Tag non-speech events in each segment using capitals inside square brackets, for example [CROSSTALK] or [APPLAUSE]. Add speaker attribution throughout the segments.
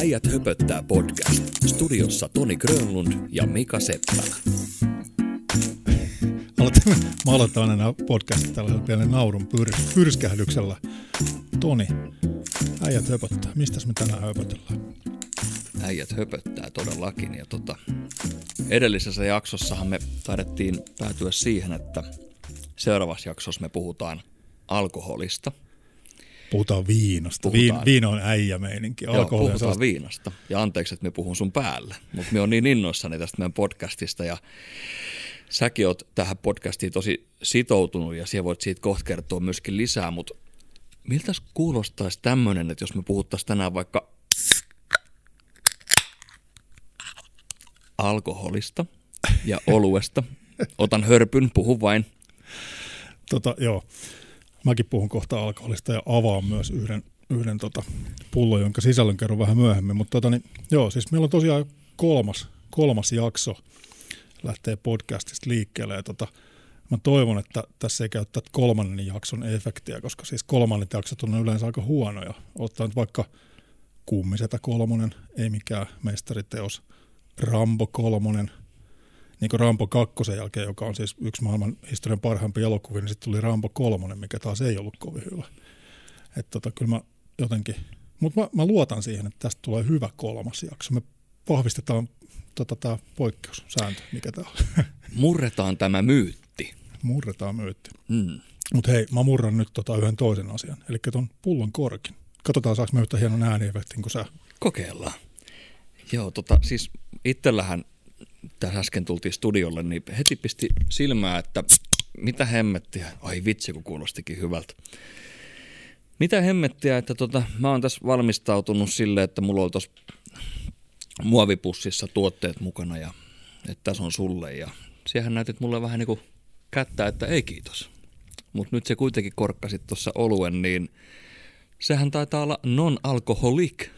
Speaker 1: Äijät höpöttää podcast. Studiossa Toni Grönlund ja Mika Seppälä.
Speaker 2: Mä aloitan aina podcastin tällaisella pienen naurun pyr- pyrskähdyksellä. Toni, äijät höpöttää. Mistäs me tänään höpötellään?
Speaker 1: Äijät höpöttää todellakin. Ja tota, edellisessä jaksossahan me taidettiin päätyä siihen, että seuraavassa jaksossa me puhutaan alkoholista.
Speaker 2: Puhutaan viinasta.
Speaker 1: Puhutaan.
Speaker 2: Viin, viino on äijämeininki.
Speaker 1: Joo, puhutaan
Speaker 2: sellaista-
Speaker 1: viinasta. Ja anteeksi, että me puhun sun päälle. Mutta me on niin innoissani tästä meidän podcastista ja säkin oot tähän podcastiin tosi sitoutunut ja siellä voit siitä kohta kertoa myöskin lisää, mutta miltä kuulostaisi tämmöinen, että jos me puhuttaisiin tänään vaikka alkoholista ja [LAUGHS] oluesta. Otan hörpyn, puhu vain.
Speaker 2: Tota, joo. Mäkin puhun kohta alkoholista ja avaan myös yhden, yhden tota, pullon, jonka sisällön kerron vähän myöhemmin. Mutta tota, niin, joo, siis meillä on tosiaan kolmas, kolmas jakso lähtee podcastista liikkeelle. Ja tota, mä toivon, että tässä ei käyttää kolmannen jakson efektiä, koska siis kolmannet jaksot on yleensä aika huonoja. Ottaa nyt vaikka Kummisetä kolmonen, ei mikään mestariteos, Rambo kolmonen, niin kuin Rambo kakkosen jälkeen, joka on siis yksi maailman historian parhaimpia elokuvia, niin sitten tuli Rambo kolmonen, mikä taas ei ollut kovin hyvä. Että tota, kyllä mä jotenkin, mutta mä, mä, luotan siihen, että tästä tulee hyvä kolmas jakso. Me vahvistetaan tota, tämä poikkeussääntö, mikä tämä on. [LAUGHS]
Speaker 1: Murretaan tämä myytti.
Speaker 2: Murretaan myytti.
Speaker 1: Mm.
Speaker 2: Mutta hei, mä murran nyt tota yhden toisen asian, eli ton pullon korkin. Katsotaan, saako me yhtä hienon ääniefektin kuin sä.
Speaker 1: Kokeillaan. Joo, tota, siis itsellähän tässä äsken tultiin studiolle, niin heti pisti silmää, että mitä hemmettiä. Ai vitsi, kun kuulostikin hyvältä. Mitä hemmettiä, että tota, mä oon tässä valmistautunut silleen, että mulla on tuossa muovipussissa tuotteet mukana ja että tässä on sulle. Ja siehän näytit mulle vähän niin kuin kättä, että ei kiitos. Mutta nyt se kuitenkin korkkasit tuossa oluen, niin sehän taitaa olla non-alkoholik.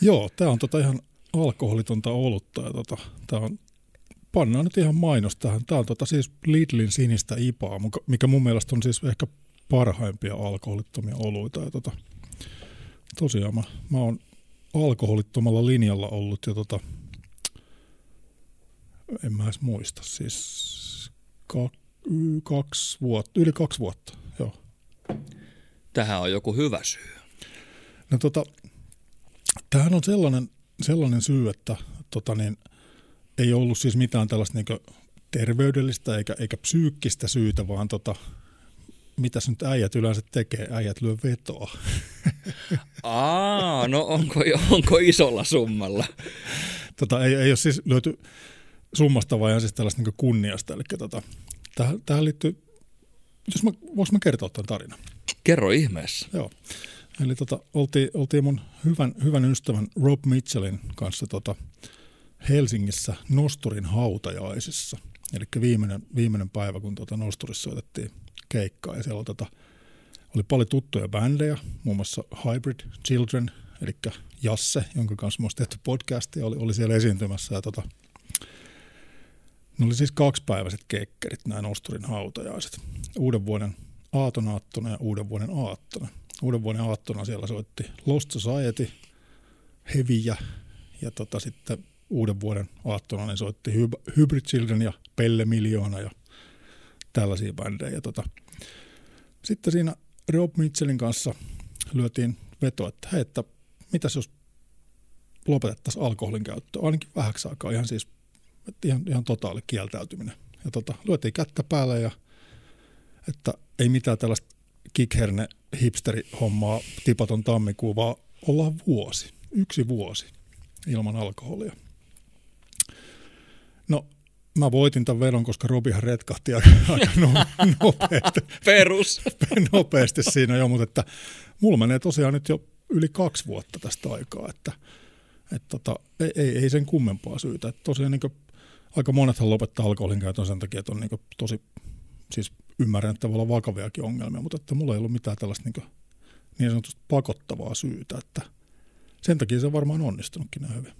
Speaker 2: Joo, tämä on tota ihan alkoholitonta olutta. Ja tota, tää on, pannaan nyt ihan mainos tähän. Tämä on tota siis Lidlin sinistä IPAa, mikä mun mielestä on siis ehkä parhaimpia alkoholittomia oluita. Ja tota, tosiaan mä, mä oon alkoholittomalla linjalla ollut jo tota, en mä edes muista, siis ka, y, kaksi vuotta, yli kaksi vuotta, joo.
Speaker 1: Tähän on joku hyvä syy.
Speaker 2: No tota, tämähän on sellainen, sellainen syy, että tota niin, ei ollut siis mitään tällaista niin terveydellistä eikä, eikä psyykkistä syytä, vaan tota, mitäs nyt äijät yleensä tekee? Äijät lyö vetoa. [LAUGHS]
Speaker 1: Aa, no onko, onko isolla summalla?
Speaker 2: tota, ei, ei ole siis löyty summasta, vaan siis tällaista niin kunniasta. Eli tota, tähän, tähän liittyy, jos mä, mä kertoa tämän tarinan?
Speaker 1: Kerro ihmeessä.
Speaker 2: Joo. Eli tota, oltiin, oltiin mun hyvän, hyvän ystävän Rob Mitchellin kanssa tota, Helsingissä Nosturin hautajaisissa. Eli viimeinen, viimeinen päivä, kun tota Nosturissa soitettiin keikkaa. Ja siellä tota, oli paljon tuttuja bändejä, muun muassa Hybrid Children, eli Jasse, jonka kanssa olisi tehty podcastia, oli, oli siellä esiintymässä. Ja tota, ne oli siis kaksipäiväiset kekkerit, nämä Nosturin hautajaiset. Uuden vuoden aatonaattona ja uuden vuoden aattona. Uuden vuoden aattona siellä soitti Lost Society, Heviä ja tota sitten uuden vuoden aattona niin soitti Hyb- Hybrid Children ja Pelle Miljoona ja tällaisia bändejä. Ja tota, sitten siinä Rob Mitchellin kanssa lyötiin veto, että hei, että mitäs jos lopetettaisiin alkoholin käyttö, ainakin vähäksi aikaa, ihan siis ihan, ihan totaali kieltäytyminen. Ja tota, lyötiin kättä päälle ja että ei mitään tällaista kikherne hipsteri-hommaa tipaton tammikuun, vaan ollaan vuosi, yksi vuosi ilman alkoholia. No, mä voitin tämän vedon, koska Robihan retkahti aika, aika no, nopeasti, [LAUGHS]
Speaker 1: Perus. [LAUGHS]
Speaker 2: nopeasti siinä jo, mutta että mulla menee tosiaan nyt jo yli kaksi vuotta tästä aikaa, että, että tota, ei, ei, ei, sen kummempaa syytä. Että tosiaan niin aika monethan lopettaa alkoholin käytön sen takia, että on niin tosi, siis ymmärrän, että voi olla vakaviakin ongelmia, mutta että mulla ei ollut mitään tällaista niin, niin sanotusti pakottavaa syytä, että sen takia se on varmaan onnistunutkin näin hyvin.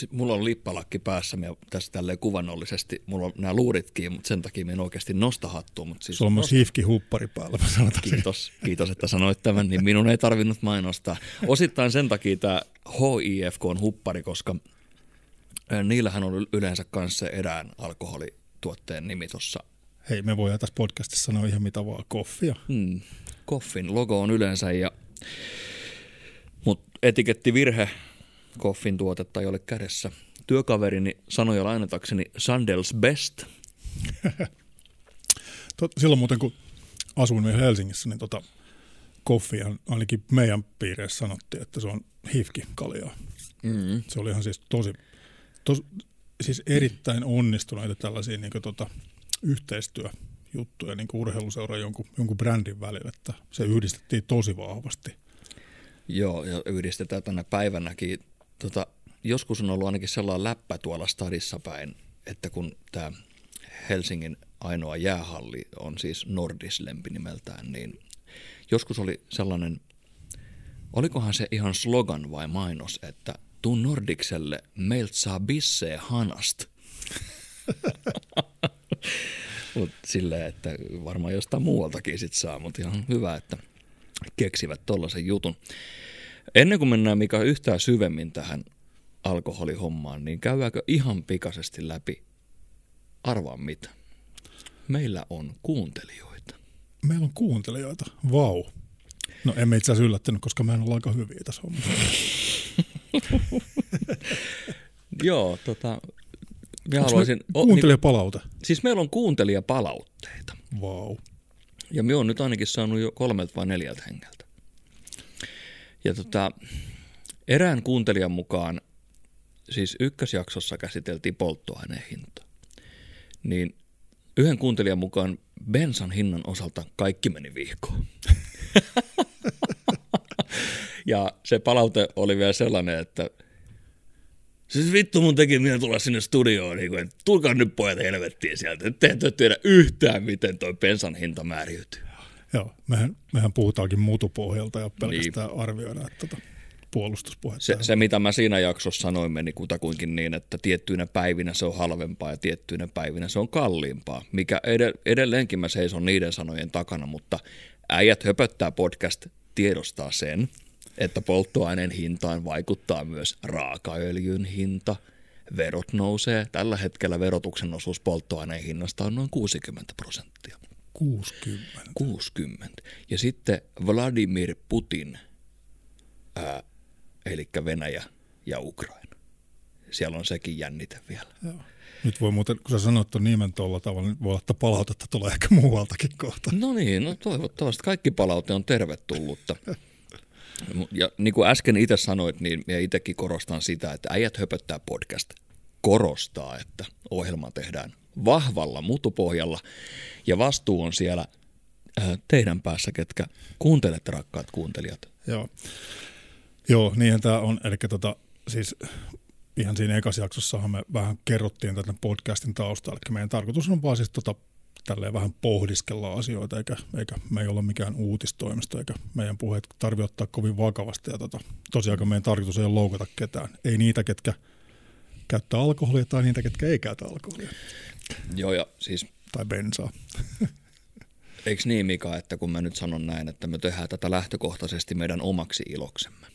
Speaker 1: sit mulla on lippalakki päässä ja tässä tälleen kuvannollisesti, mulla on nämä luuritkin, mutta sen takia mä en oikeasti nosta hattua. Mutta siis
Speaker 2: Sulla on myös hifki huppari päällä, mä.
Speaker 1: Kiitos, kiitos, että sanoit tämän, niin minun ei tarvinnut mainostaa. Osittain sen takia tämä HIFK on huppari, koska niillähän on yleensä kanssa erään alkoholituotteen nimi tuossa.
Speaker 2: Hei, me voidaan tässä podcastissa sanoa ihan mitä vaan, koffia.
Speaker 1: Hmm. Koffin logo on yleensä, ja, mutta etikettivirhe Koffin tuotetta ei ole kädessä. Työkaverini sanoi jo lainatakseni Sandels Best. [LAUGHS]
Speaker 2: Silloin muuten kun asuin vielä Helsingissä, niin tota, koffia ainakin meidän piireissä sanottiin, että se on hifki kaljaa. Mm-hmm. Se oli ihan siis tosi, tos, siis erittäin onnistuneita tällaisia niin tota, yhteistyöjuttuja niin urheiluseura jonkun, jonkun brändin välillä, että se yhdistettiin tosi vahvasti.
Speaker 1: Joo, ja yhdistetään tänä päivänäkin tota, joskus on ollut ainakin sellainen läppä tuolla stadissa päin, että kun tämä Helsingin ainoa jäähalli on siis Nordislempi nimeltään, niin joskus oli sellainen, olikohan se ihan slogan vai mainos, että tuu Nordikselle, meiltä saa bissee hanast. [LAUGHS] Mut silleen, että varmaan jostain muualtakin sit saa, mutta ihan hyvä, että keksivät tollaisen jutun. Ennen kuin mennään mikä yhtään syvemmin tähän alkoholihommaan, niin käydäänkö ihan pikaisesti läpi arvaa mitä? Meillä on kuuntelijoita.
Speaker 2: Meillä on kuuntelijoita, vau. No emme itse asiassa yllättänyt, koska mä en ole aika hyviä tässä hommassa. [LAUGHS]
Speaker 1: Joo, tota, mä haluaisin...
Speaker 2: Kuuntelijapalaute.
Speaker 1: Niin, siis meillä on kuuntelijapalautteita.
Speaker 2: Vau.
Speaker 1: Ja me on nyt ainakin saanut jo kolmelta vai neljältä hengeltä. Ja tota, erään kuuntelijan mukaan, siis ykkösjaksossa käsiteltiin polttoaineen hinta, niin yhden kuuntelijan mukaan bensan hinnan osalta kaikki meni vihkoon. [LAUGHS] ja se palaute oli vielä sellainen, että Siis vittu mun teki minä tulla sinne studioon, niin kuin, että tulkaa nyt pojat helvettiin sieltä. Te ette tiedä yhtään, miten toi bensan hinta määriytyy.
Speaker 2: Joo, mehän, mehän puhutaankin muutupohjalta ja pelkästään niin. arvioida että tota puolustuspuhetta.
Speaker 1: Se, se, mitä mä siinä jaksossa sanoin, meni kutakuinkin niin, että tiettyinä päivinä se on halvempaa ja tiettyinä päivinä se on kalliimpaa, mikä ed- edelleenkin mä seison niiden sanojen takana, mutta Äijät höpöttää podcast tiedostaa sen, että polttoaineen hintaan vaikuttaa myös raakaöljyn hinta. Verot nousee. Tällä hetkellä verotuksen osuus polttoaineen hinnasta on noin 60 prosenttia.
Speaker 2: 60.
Speaker 1: 60. Ja sitten Vladimir Putin, ää, eli Venäjä ja Ukraina. Siellä on sekin jännite vielä. Joo.
Speaker 2: Nyt voi muuten, kun sä sanoit tuon nimen tuolla tavalla, niin voi olla, että palautetta tulee ehkä muualtakin kohta.
Speaker 1: No niin, no toivottavasti kaikki palaute on tervetullutta. [LAUGHS] Ja niin kuin äsken itse sanoit, niin minä itsekin korostan sitä, että äijät höpöttää podcast korostaa, että ohjelma tehdään vahvalla mutupohjalla ja vastuu on siellä äh, teidän päässä, ketkä kuuntelette, rakkaat kuuntelijat.
Speaker 2: Joo, Joo niinhän tämä on. Eli tota, siis ihan siinä ekassa jaksossahan me vähän kerrottiin tätä podcastin taustalla. Eli meidän tarkoitus on vaan siis tota, tälleen vähän pohdiskella asioita, eikä, eikä me ei olla mikään uutistoimisto, eikä meidän puheet tarvitse ottaa kovin vakavasti. Ja tota, tosiaan meidän tarkoitus ei ole loukata ketään. Ei niitä, ketkä käyttää alkoholia tai niitä, ketkä ei käytä alkoholia.
Speaker 1: Joo, ja siis...
Speaker 2: Tai bensaa. [LAUGHS]
Speaker 1: Eikö niin, Mika, että kun mä nyt sanon näin, että me tehdään tätä lähtökohtaisesti meidän omaksi iloksemme.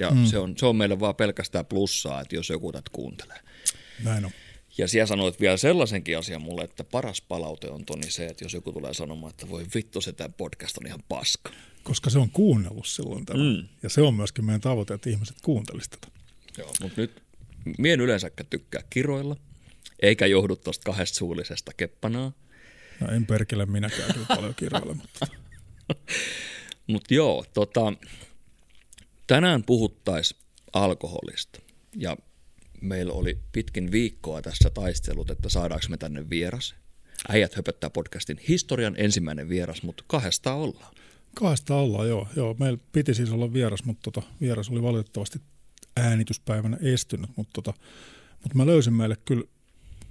Speaker 1: Ja mm. se, on, se on meille vaan pelkästään plussaa, että jos joku tätä kuuntelee.
Speaker 2: Näin on.
Speaker 1: Ja siellä sanoit vielä sellaisenkin asian mulle, että paras palaute on Toni se, että jos joku tulee sanomaan, että voi vittu se tämä podcast on ihan paska.
Speaker 2: Koska se on kuunnellut silloin tämän. Mm. Ja se on myöskin meidän tavoite, että ihmiset kuuntelisivat tätä.
Speaker 1: Joo, mutta nyt mien yleensäkään tykkää kiroilla, eikä johdu tuosta kahdesta suullisesta keppanaa.
Speaker 2: No en perkele minäkään kyllä paljon kiroilla, mutta... [LAUGHS]
Speaker 1: Mutta joo, tota, tänään puhuttaisiin alkoholista. Ja meillä oli pitkin viikkoa tässä taistelut, että saadaanko me tänne vieras. Äijät höpöttää podcastin historian ensimmäinen vieras, mutta kahdesta ollaan.
Speaker 2: Kahdesta ollaan, joo. joo. Meillä piti siis olla vieras, mutta tota, vieras oli valitettavasti äänityspäivänä estynyt, mutta, tota, mutta mä löysin meille kyllä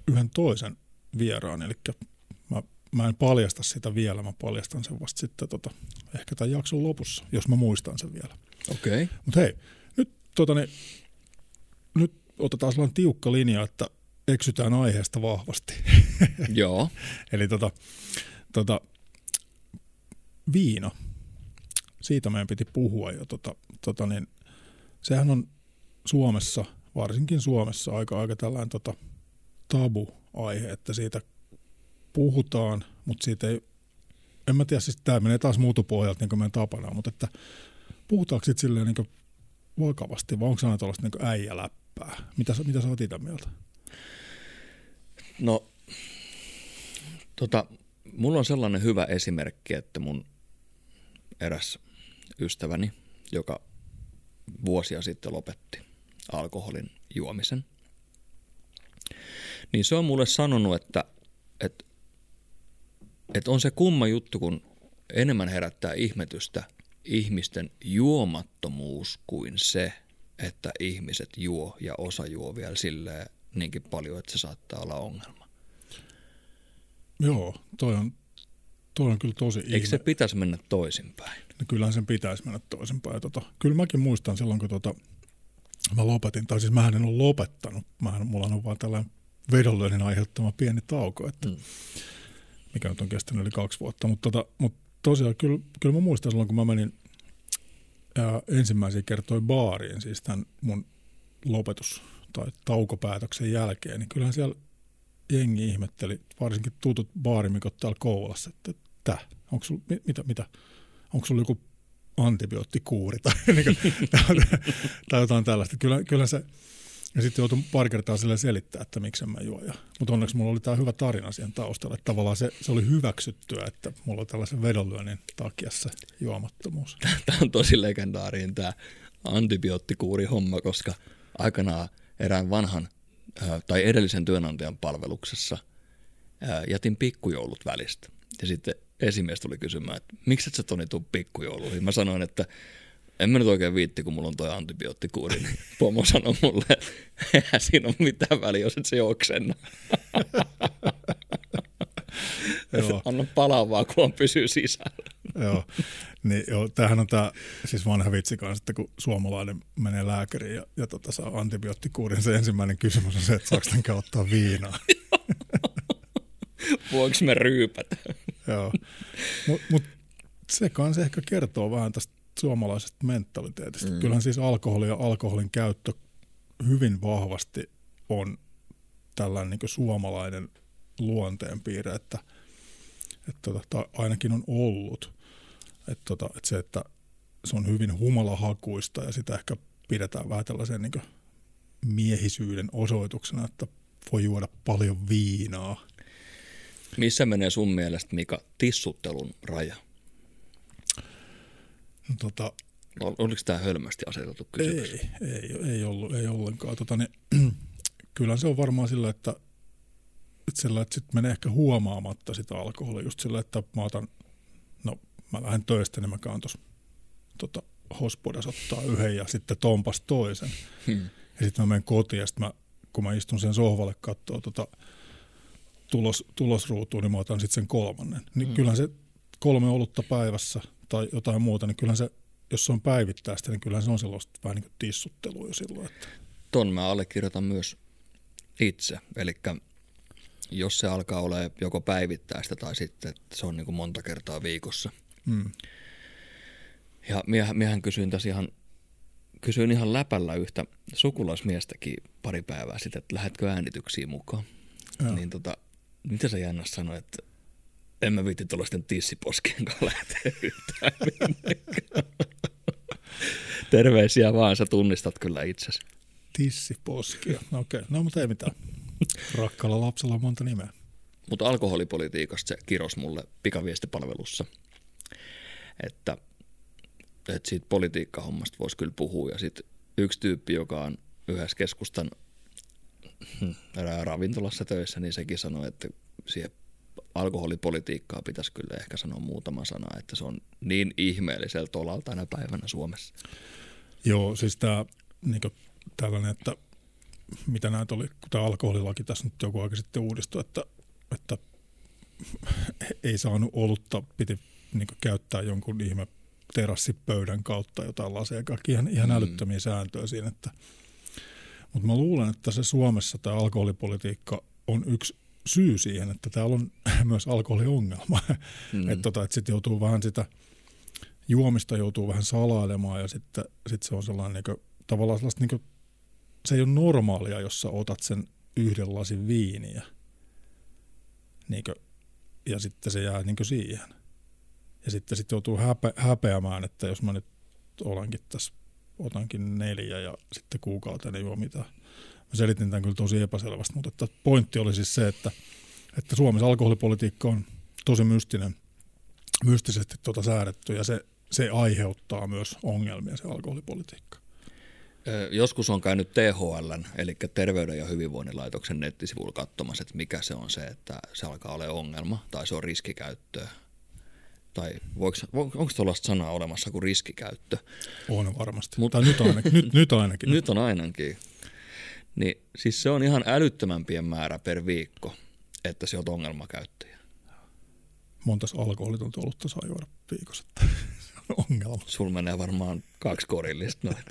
Speaker 2: yhden toisen vieraan, eli mä, mä en paljasta sitä vielä, mä paljastan sen vasta sitten tota, ehkä tämän jakson lopussa, jos mä muistan sen vielä.
Speaker 1: Okei. Okay.
Speaker 2: Mutta hei, nyt tota, niin, nyt otetaan sellainen tiukka linja, että eksytään aiheesta vahvasti. [LAUGHS]
Speaker 1: Joo.
Speaker 2: Eli tota, tota, viina, siitä meidän piti puhua. Ja tota, tota niin, sehän on Suomessa, varsinkin Suomessa, aika, aika tällainen tota, tabu-aihe, että siitä puhutaan, mutta siitä ei, en mä tiedä, siis tämä menee taas muutupohjalta niin kuin meidän tapana, mutta että puhutaanko sitten silleen niin vakavasti vai onko se aina tällaista niin äijäläppää? Mitä, mitä sä oot mieltä?
Speaker 1: No, tota, mulla on sellainen hyvä esimerkki, että mun eräs ystäväni, joka vuosia sitten lopetti alkoholin juomisen, niin se on mulle sanonut, että, että, että on se kumma juttu, kun enemmän herättää ihmetystä ihmisten juomattomuus kuin se, että ihmiset juo ja osa juo vielä silleen niinkin paljon, että se saattaa olla ongelma.
Speaker 2: Joo, toi on, toi on kyllä tosi
Speaker 1: Eikö
Speaker 2: ihme.
Speaker 1: se pitäisi mennä toisinpäin?
Speaker 2: No kyllähän sen pitäisi mennä toisinpäin. Tota, kyllä mäkin muistan silloin, kun tota, mä lopetin, tai siis mähän en ole lopettanut. Mähän, mulla on vaan tällainen vedonlyönnin aiheuttama pieni tauko, että
Speaker 1: Mm.
Speaker 2: mikä nyt on kestänyt yli kaksi vuotta. Mutta tota, mut tosiaan kyllä, kyllä mä muistan silloin, kun mä menin ää, ensimmäisiä kertoja baariin, siis tämän mun lopetus- tai taukopäätöksen jälkeen, niin kyllähän siellä jengi ihmetteli, varsinkin tutut baarimikot täällä Kouvolassa, että tää, onko sul, mi- mitä, mitä, onko sulla joku antibioottikuuri tai, [LAUGHS] niin tai jotain tällaista. Kyllä, kyllä se, ja sitten joutui pari kertaa sille selittää, että miksi mä juo. Mutta onneksi mulla oli tämä hyvä tarina siihen taustalla. Että tavallaan se, se oli hyväksyttyä, että mulla oli tällaisen vedonlyönnin takia se juomattomuus.
Speaker 1: Tämä on tosi legendaarinen tämä antibioottikuuri-homma, koska aikanaan erään vanhan tai edellisen työnantajan palveluksessa jätin pikkujoulut välistä. Ja sitten esimies tuli kysymään, että miksi et sä Toni tuu pikkujouluihin? Mä sanoin, että en mä nyt oikein viitti, kun mulla on toi antibioottikuuri. Niin pomo sanoi mulle, että eihän siinä ole mitään väliä, jos et se oksenna. [LAUGHS]
Speaker 2: Joo.
Speaker 1: Anna palaa vaan, kun on pysyy sisällä.
Speaker 2: joo. Niin, joo, tämähän on tämä siis vanha vitsi kanssa, että kun suomalainen menee lääkäriin ja, ja tota, saa antibioottikuurin, se ensimmäinen kysymys on se, että saako tämän ottaa viinaa. [LAUGHS]
Speaker 1: Voinko me ryypätä?
Speaker 2: Joo. Mutta mut se kanssa ehkä kertoo vähän tästä suomalaisesta mentaliteetistä. Mm. Kyllähän siis alkoholi ja alkoholin käyttö hyvin vahvasti on tällainen niin suomalainen luonteenpiirre, että, että tota, tai ainakin on ollut. Että, tota, että se, että se on hyvin humalahakuista ja sitä ehkä pidetään vähän tällaisen niin miehisyyden osoituksena, että voi juoda paljon viinaa.
Speaker 1: Missä menee sun mielestä, Mika, tissuttelun raja?
Speaker 2: No, Tota,
Speaker 1: Ol- Oliko tämä hölmästi asetettu kysymys?
Speaker 2: Ei, ei, ei, ollut, ei ollenkaan. Tota, niin, [CLEARS THROAT] kyllä se on varmaan sillä, että, että, sillä, että sit menee ehkä huomaamatta sitä alkoholia. Just sillä, että mä otan, no mä lähden töistä, niin mä käyn tuossa tota, hospodas ottaa yhden ja sitten tompas toisen.
Speaker 1: Hmm.
Speaker 2: Ja sitten mä menen kotiin ja sitten mä, kun mä istun sen sohvalle katsoa tota, tulos, tulosruutuun, niin mä otan sitten sen kolmannen. Niin
Speaker 1: Mm.
Speaker 2: kyllähän se kolme olutta päivässä tai jotain muuta, niin kyllähän se, jos se on päivittäistä, niin kyllähän se on sellaista vähän niin kuin tissuttelua jo silloin. Että,
Speaker 1: Ton mä allekirjoitan myös itse. Eli jos se alkaa olla joko päivittäistä tai sitten että se on niin kuin monta kertaa viikossa.
Speaker 2: mm,
Speaker 1: Ja miehän, miehän kysyin tässä ihan, kysyin ihan läpällä yhtä sukulaismiestäkin pari päivää sitten, että lähdetkö äänityksiin mukaan.
Speaker 2: Joo.
Speaker 1: Niin tota, mitä sä jännä sanoi, että en mä viitti tuollaisten tissiposkien kanssa lähteä yhtään. Terveisiä vaan, sä tunnistat kyllä itsesi.
Speaker 2: tissiposkia. No okei, okay. no mutta ei mitään. Rakkaalla lapsella on monta nimeä.
Speaker 1: Mutta alkoholipolitiikasta se kiros mulle pikaviestipalvelussa, että, että siitä politiikkahommasta voisi kyllä puhua. Ja sitten yksi tyyppi, joka on yhdessä keskustan hmm, ravintolassa töissä, niin sekin sanoi, että siihen alkoholipolitiikkaa pitäisi kyllä ehkä sanoa muutama sana, että se on niin ihmeellisellä tolalla tänä päivänä Suomessa.
Speaker 2: Joo, siis tämä niin tällainen, että mitä näitä oli, kun tämä alkoholilaki tässä nyt joku aika sitten uudistui, että, että [LAUGHS] ei saanut olutta, piti niin käyttää jonkun ihme terassipöydän kautta jotain laseja, kaikki ihan, ihan
Speaker 1: Mm.
Speaker 2: älyttömiä sääntöjä siinä, että Mutta mä luulen, että se Suomessa tämä alkoholipolitiikka on yksi syy siihen, että täällä on [LAUGHS] myös alkoholiongelma. Mm. että tota, et sitten joutuu vähän sitä juomista joutuu vähän salailemaan ja sitten sit se on sellainen niin kuin, tavallaan sellaista, niin kuin, se ei ole normaalia, jos sä otat sen yhden lasin viiniä niin kuin, ja sitten se jää niin kuin siihen. Ja sitten sit joutuu häpe, häpeämään, että jos mä nyt olenkin tässä, otankin neljä ja sitten kuukauteen ei juo mitään. Mä selitin tämän kyllä tosi epäselvästi, mutta että pointti oli siis se, että, että Suomessa alkoholipolitiikka on tosi mystinen, mystisesti tuota säädetty ja se, se aiheuttaa myös ongelmia se alkoholipolitiikka.
Speaker 1: Joskus on käynyt THL, eli Terveyden ja hyvinvoinnin laitoksen nettisivuilla katsomassa, että mikä se on se, että se alkaa olla ongelma tai se on riskikäyttöä. Tai voiko, onko tuollaista sanaa olemassa kuin riskikäyttö?
Speaker 2: On varmasti. Mutta nyt ainakin. nyt, nyt ainakin. [LAUGHS]
Speaker 1: nyt on ainakin. Niin siis se on ihan älyttömämpien määrä per viikko, että se on ongelmakäyttäjä.
Speaker 2: Montas alkoholitonta olutta saa juoda viikossa? [LAUGHS] ongelma.
Speaker 1: Sul menee varmaan kaksi korillista noin.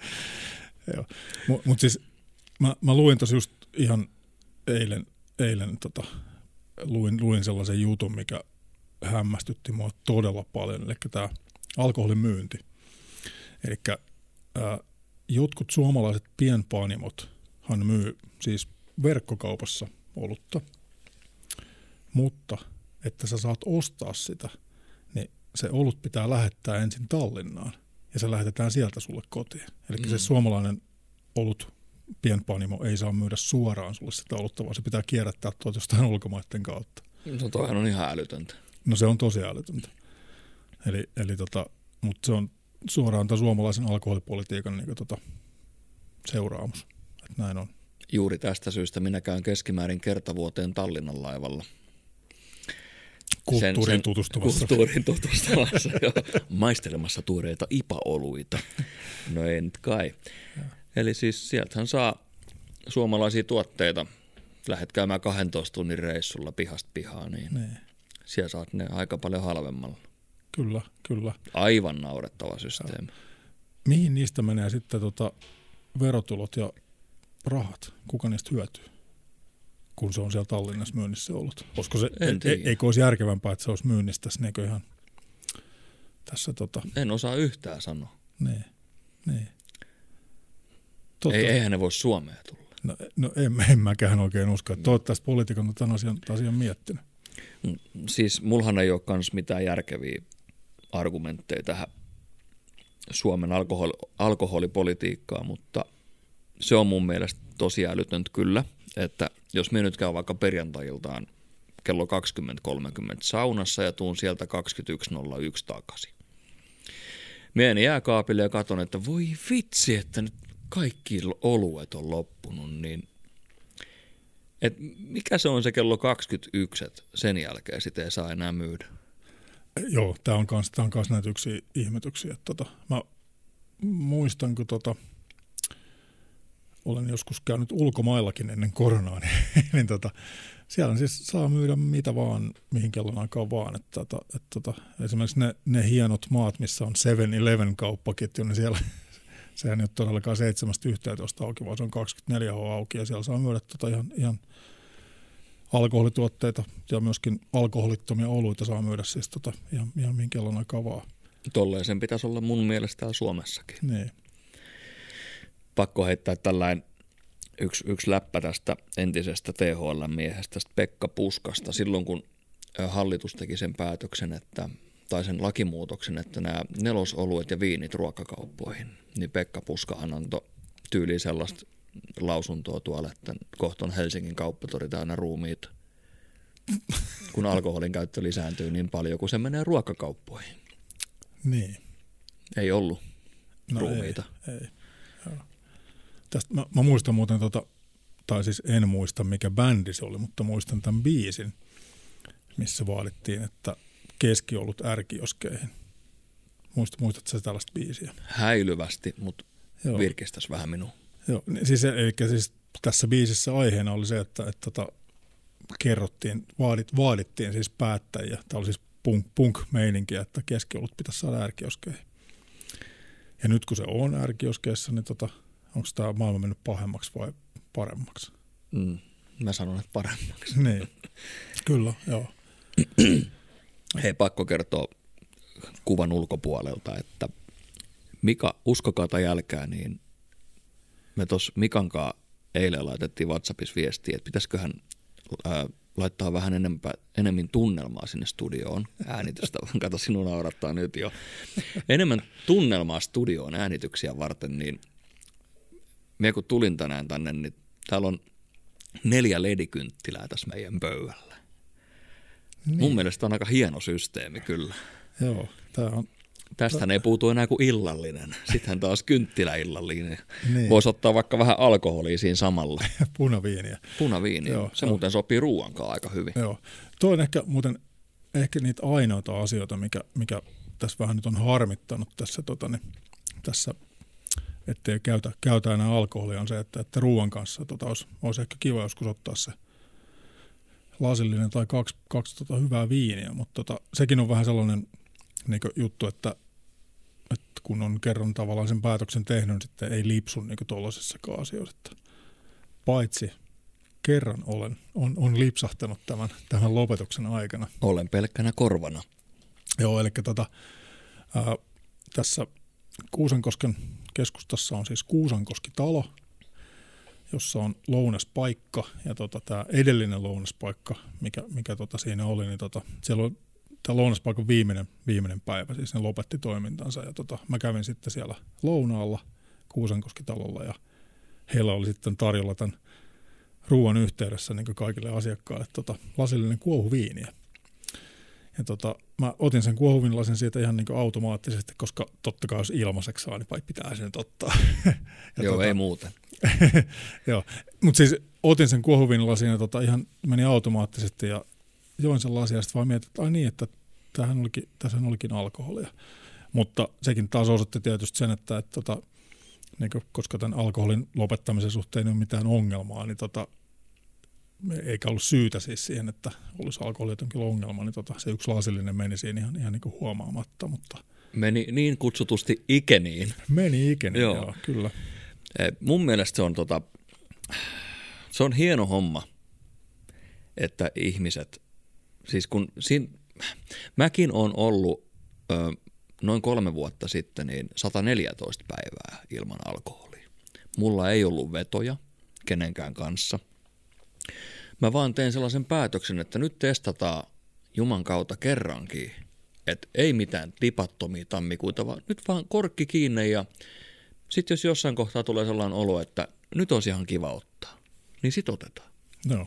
Speaker 1: [LAUGHS]
Speaker 2: Joo. Mutta mut siis mä, mä luin tosi just ihan eilen, eilen tota, luin, luin sellaisen jutun, mikä hämmästytti mua todella paljon, eli tämä alkoholin myynti. Eli jotkut suomalaiset pienpanimothan myy siis verkkokaupassa olutta, mutta että sä saat ostaa sitä, niin se olut pitää lähettää ensin Tallinnaan ja se lähetetään sieltä sulle kotiin. Eli mm. se suomalainen olut pienpanimo ei saa myydä suoraan sulle sitä olutta, vaan se pitää kierrättää tuolta jostain ulkomaiden kautta.
Speaker 1: No toihan on ihan älytöntä.
Speaker 2: No se on tosi älytöntä. Eli, eli tota, mutta se on suoraan tämän suomalaisen alkoholipolitiikan niin tota, seuraamus. Näin on.
Speaker 1: Juuri tästä syystä minä käyn keskimäärin kertavuoteen Tallinnan laivalla –
Speaker 2: Kulttuurin sen, sen tutustumassa.
Speaker 1: Kulttuurin tutustumassa, [LAUGHS] jo. Maistelemassa tuoreita ipaoluita. No ei nyt kai. Ja. Eli siis sieltähän saa suomalaisia tuotteita. Lähet käymään 12 tunnin reissulla pihasta pihaan, niin ne. siellä saat ne aika paljon halvemmalla.
Speaker 2: Kyllä, kyllä.
Speaker 1: Aivan naurettava systeemi. Ja.
Speaker 2: Mihin niistä menee sitten tota verotulot ja rahat? Kuka niistä hyötyy? kun se on siellä Tallinnassa myynnissä ollut. Koska se, en e, eikö olisi järkevämpää, että se olisi myynnissä tässä, niin ihan tässä tota...
Speaker 1: En osaa yhtään sanoa.
Speaker 2: Niin, niin.
Speaker 1: Totta. Ei, eihän ne voi Suomeen tulla.
Speaker 2: No, no en, en mäkään oikein usko. Toivottavasti poliitikon on tämän asian, asian miettinyt.
Speaker 1: Mm, siis mulhan ei ole myös mitään järkeviä argumentteja tähän Suomen alkoholi, alkoholipolitiikkaan, mutta se on mun mielestä tosi älytöntä kyllä – että jos me nyt käy vaikka perjantailtaan kello 20.30 saunassa ja tuun sieltä 21.01 takaisin. Menen jääkaapille ja katson, että voi vitsi, että nyt kaikki oluet on loppunut, niin et mikä se on se kello 21, että sen jälkeen sitä ei saa enää myydä?
Speaker 2: Joo, tämä on myös näitä yksi ihmetyksiä. Tota, mä muistan, kun tota, olen joskus käynyt ulkomaillakin ennen koronaa, [LAUGHS] niin, niin tota, siellä siis saa myydä mitä vaan, mihin kellon aikaan vaan. Että, tota, että, tota, esimerkiksi ne, ne hienot maat, missä on 7-Eleven kauppaketju, niin siellä [LAUGHS] sehän ei ole todellakaan 7-11 auki, vaan se on 24 H auki ja siellä saa myydä tota ihan, ihan alkoholituotteita ja myöskin alkoholittomia oluita saa myydä siis tota ihan, ihan mihin kellon aikaa vaan.
Speaker 1: Tolleen sen pitäisi olla mun mielestä Suomessakin.
Speaker 2: Niin
Speaker 1: pakko heittää tällainen yksi, yksi läppä tästä entisestä THL-miehestä, tästä Pekka Puskasta, silloin kun hallitus teki sen päätöksen, että, tai sen lakimuutoksen, että nämä nelosoluet ja viinit ruokakauppoihin, niin Pekka Puskahan antoi tyyli sellaista lausuntoa tuolla, että kohta on Helsingin kauppatori täynnä ruumiita, kun alkoholin käyttö lisääntyy niin paljon, kun se menee ruokakauppoihin.
Speaker 2: Niin.
Speaker 1: Ei ollut no ruumiita.
Speaker 2: Ei, ei. Tästä, mä, mä muistan muuten, tota, tai siis en muista mikä bändi se oli, mutta muistan tämän biisin, missä vaadittiin, että keskiolut ärkioskeihin. Muist, muistatko sä tällaista biisiä?
Speaker 1: Häilyvästi, mutta virkistäisi vähän minua.
Speaker 2: Joo, siis, eli siis tässä biisissä aiheena oli se, että, että, että tota, kerrottiin, vaadit, vaadittiin siis päättäjiä, tämä oli siis punk, punk-meininkiä, että keskiolut pitäisi saada ärkioskeihin. Ja nyt kun se on ärkioskeissa, niin tota, onko tämä maailma mennyt pahemmaksi vai paremmaksi.
Speaker 1: Mm. Mä sanon, että paremmaksi. [LAUGHS]
Speaker 2: niin, kyllä, joo. [CLEARS THROAT]
Speaker 1: Hei, pakko kertoa kuvan ulkopuolelta, että Mika, uskokaa tai jälkää, niin me tuossa Mikankaan eilen laitettiin WhatsAppissa viestiä, että pitäisiköhän ää, laittaa vähän enempää, enemmän tunnelmaa sinne studioon äänitystä. [LAUGHS] Kato, sinun naurattaa nyt jo. Enemmän tunnelmaa studioon äänityksiä varten, niin me kun tulin tänään tänne, niin täällä on neljä ledikynttilää tässä meidän pöydällä. Niin. Mun mielestä on aika hieno systeemi kyllä.
Speaker 2: Joo, tämä on
Speaker 1: Tästä ei puutu enää kuin illallinen. Sitten taas kynttiläillallinen. Niin. Voisi ottaa vaikka vähän alkoholia siinä samalla. [LAUGHS]
Speaker 2: Punaviiniä.
Speaker 1: Punaviiniä. Joo, se joo. muuten sopii ruoankaan aika hyvin.
Speaker 2: Joo. Tuo on ehkä muuten ehkä niitä ainoita asioita, mikä, mikä tässä vähän nyt on harmittanut tässä, tota, niin, tässä ettei käytä, käytä enää alkoholia, on se, että, että ruoan kanssa tota, olisi, olisi ehkä kiva joskus ottaa se lasillinen tai kaksi, kaksi tota, hyvää viiniä, mutta tota, sekin on vähän sellainen niin juttu, että, että kun on kerran tavallaan sen päätöksen tehnyt, niin sitten ei lipsu niin tuollaisessakaan asioissa. Että paitsi kerran olen, on, on lipsahtanut tämän, tämän lopetuksen aikana.
Speaker 1: Olen pelkkänä korvana.
Speaker 2: Joo, eli tota, ää, tässä Kuusankosken keskustassa on siis Kuusankoski-talo, jossa on lounaspaikka ja tota, tämä edellinen lounaspaikka, mikä, mikä tota siinä oli, niin tota, siellä on tämä lounaspaikan viimeinen, viimeinen päivä, siis ne lopetti toimintansa ja tota, mä kävin sitten siellä lounaalla Kuusankoskitalolla ja heillä oli sitten tarjolla tämän ruoan yhteydessä niin kaikille asiakkaille tota, lasillinen kuohuviiniä. Ja tota, mä otin sen kuohuvinlasen siitä ihan niin automaattisesti, koska totta kai jos ilmaiseksi saa, niin pitää sen ottaa. [LAUGHS]
Speaker 1: ja Joo, tota, ei muuten. [LAUGHS]
Speaker 2: Joo, mutta siis otin sen kuohuvinlasin ja tota, ihan meni automaattisesti ja join sen lasia ja sitten vaan mietin, että ai niin, että tämähän olikin, tässä olikin alkoholia. Mutta sekin taas osoitti tietysti sen, että, että tota, niin kuin, koska tämän alkoholin lopettamisen suhteen ei ole mitään ongelmaa, niin tota, eikä ollut syytä siis siihen, että olisi alkoholi jotenkin ongelma, niin tota, se yksi lasillinen meni siinä ihan, ihan niin kuin huomaamatta. Mutta
Speaker 1: meni niin kutsutusti ikeniin.
Speaker 2: Meni ikeniin, joo. joo kyllä.
Speaker 1: Eh, mun mielestä se on, tota, se on hieno homma, että ihmiset siis kun siinä, mäkin on ollut ö, noin kolme vuotta sitten niin 114 päivää ilman alkoholia. Mulla ei ollut vetoja kenenkään kanssa. Mä vaan tein sellaisen päätöksen, että nyt testataan Juman kautta kerrankin, että ei mitään tipattomia tammikuita, vaan nyt vaan korkki kiinni ja sitten jos jossain kohtaa tulee sellainen olo, että nyt olisi ihan kiva ottaa, niin sit otetaan.
Speaker 2: No.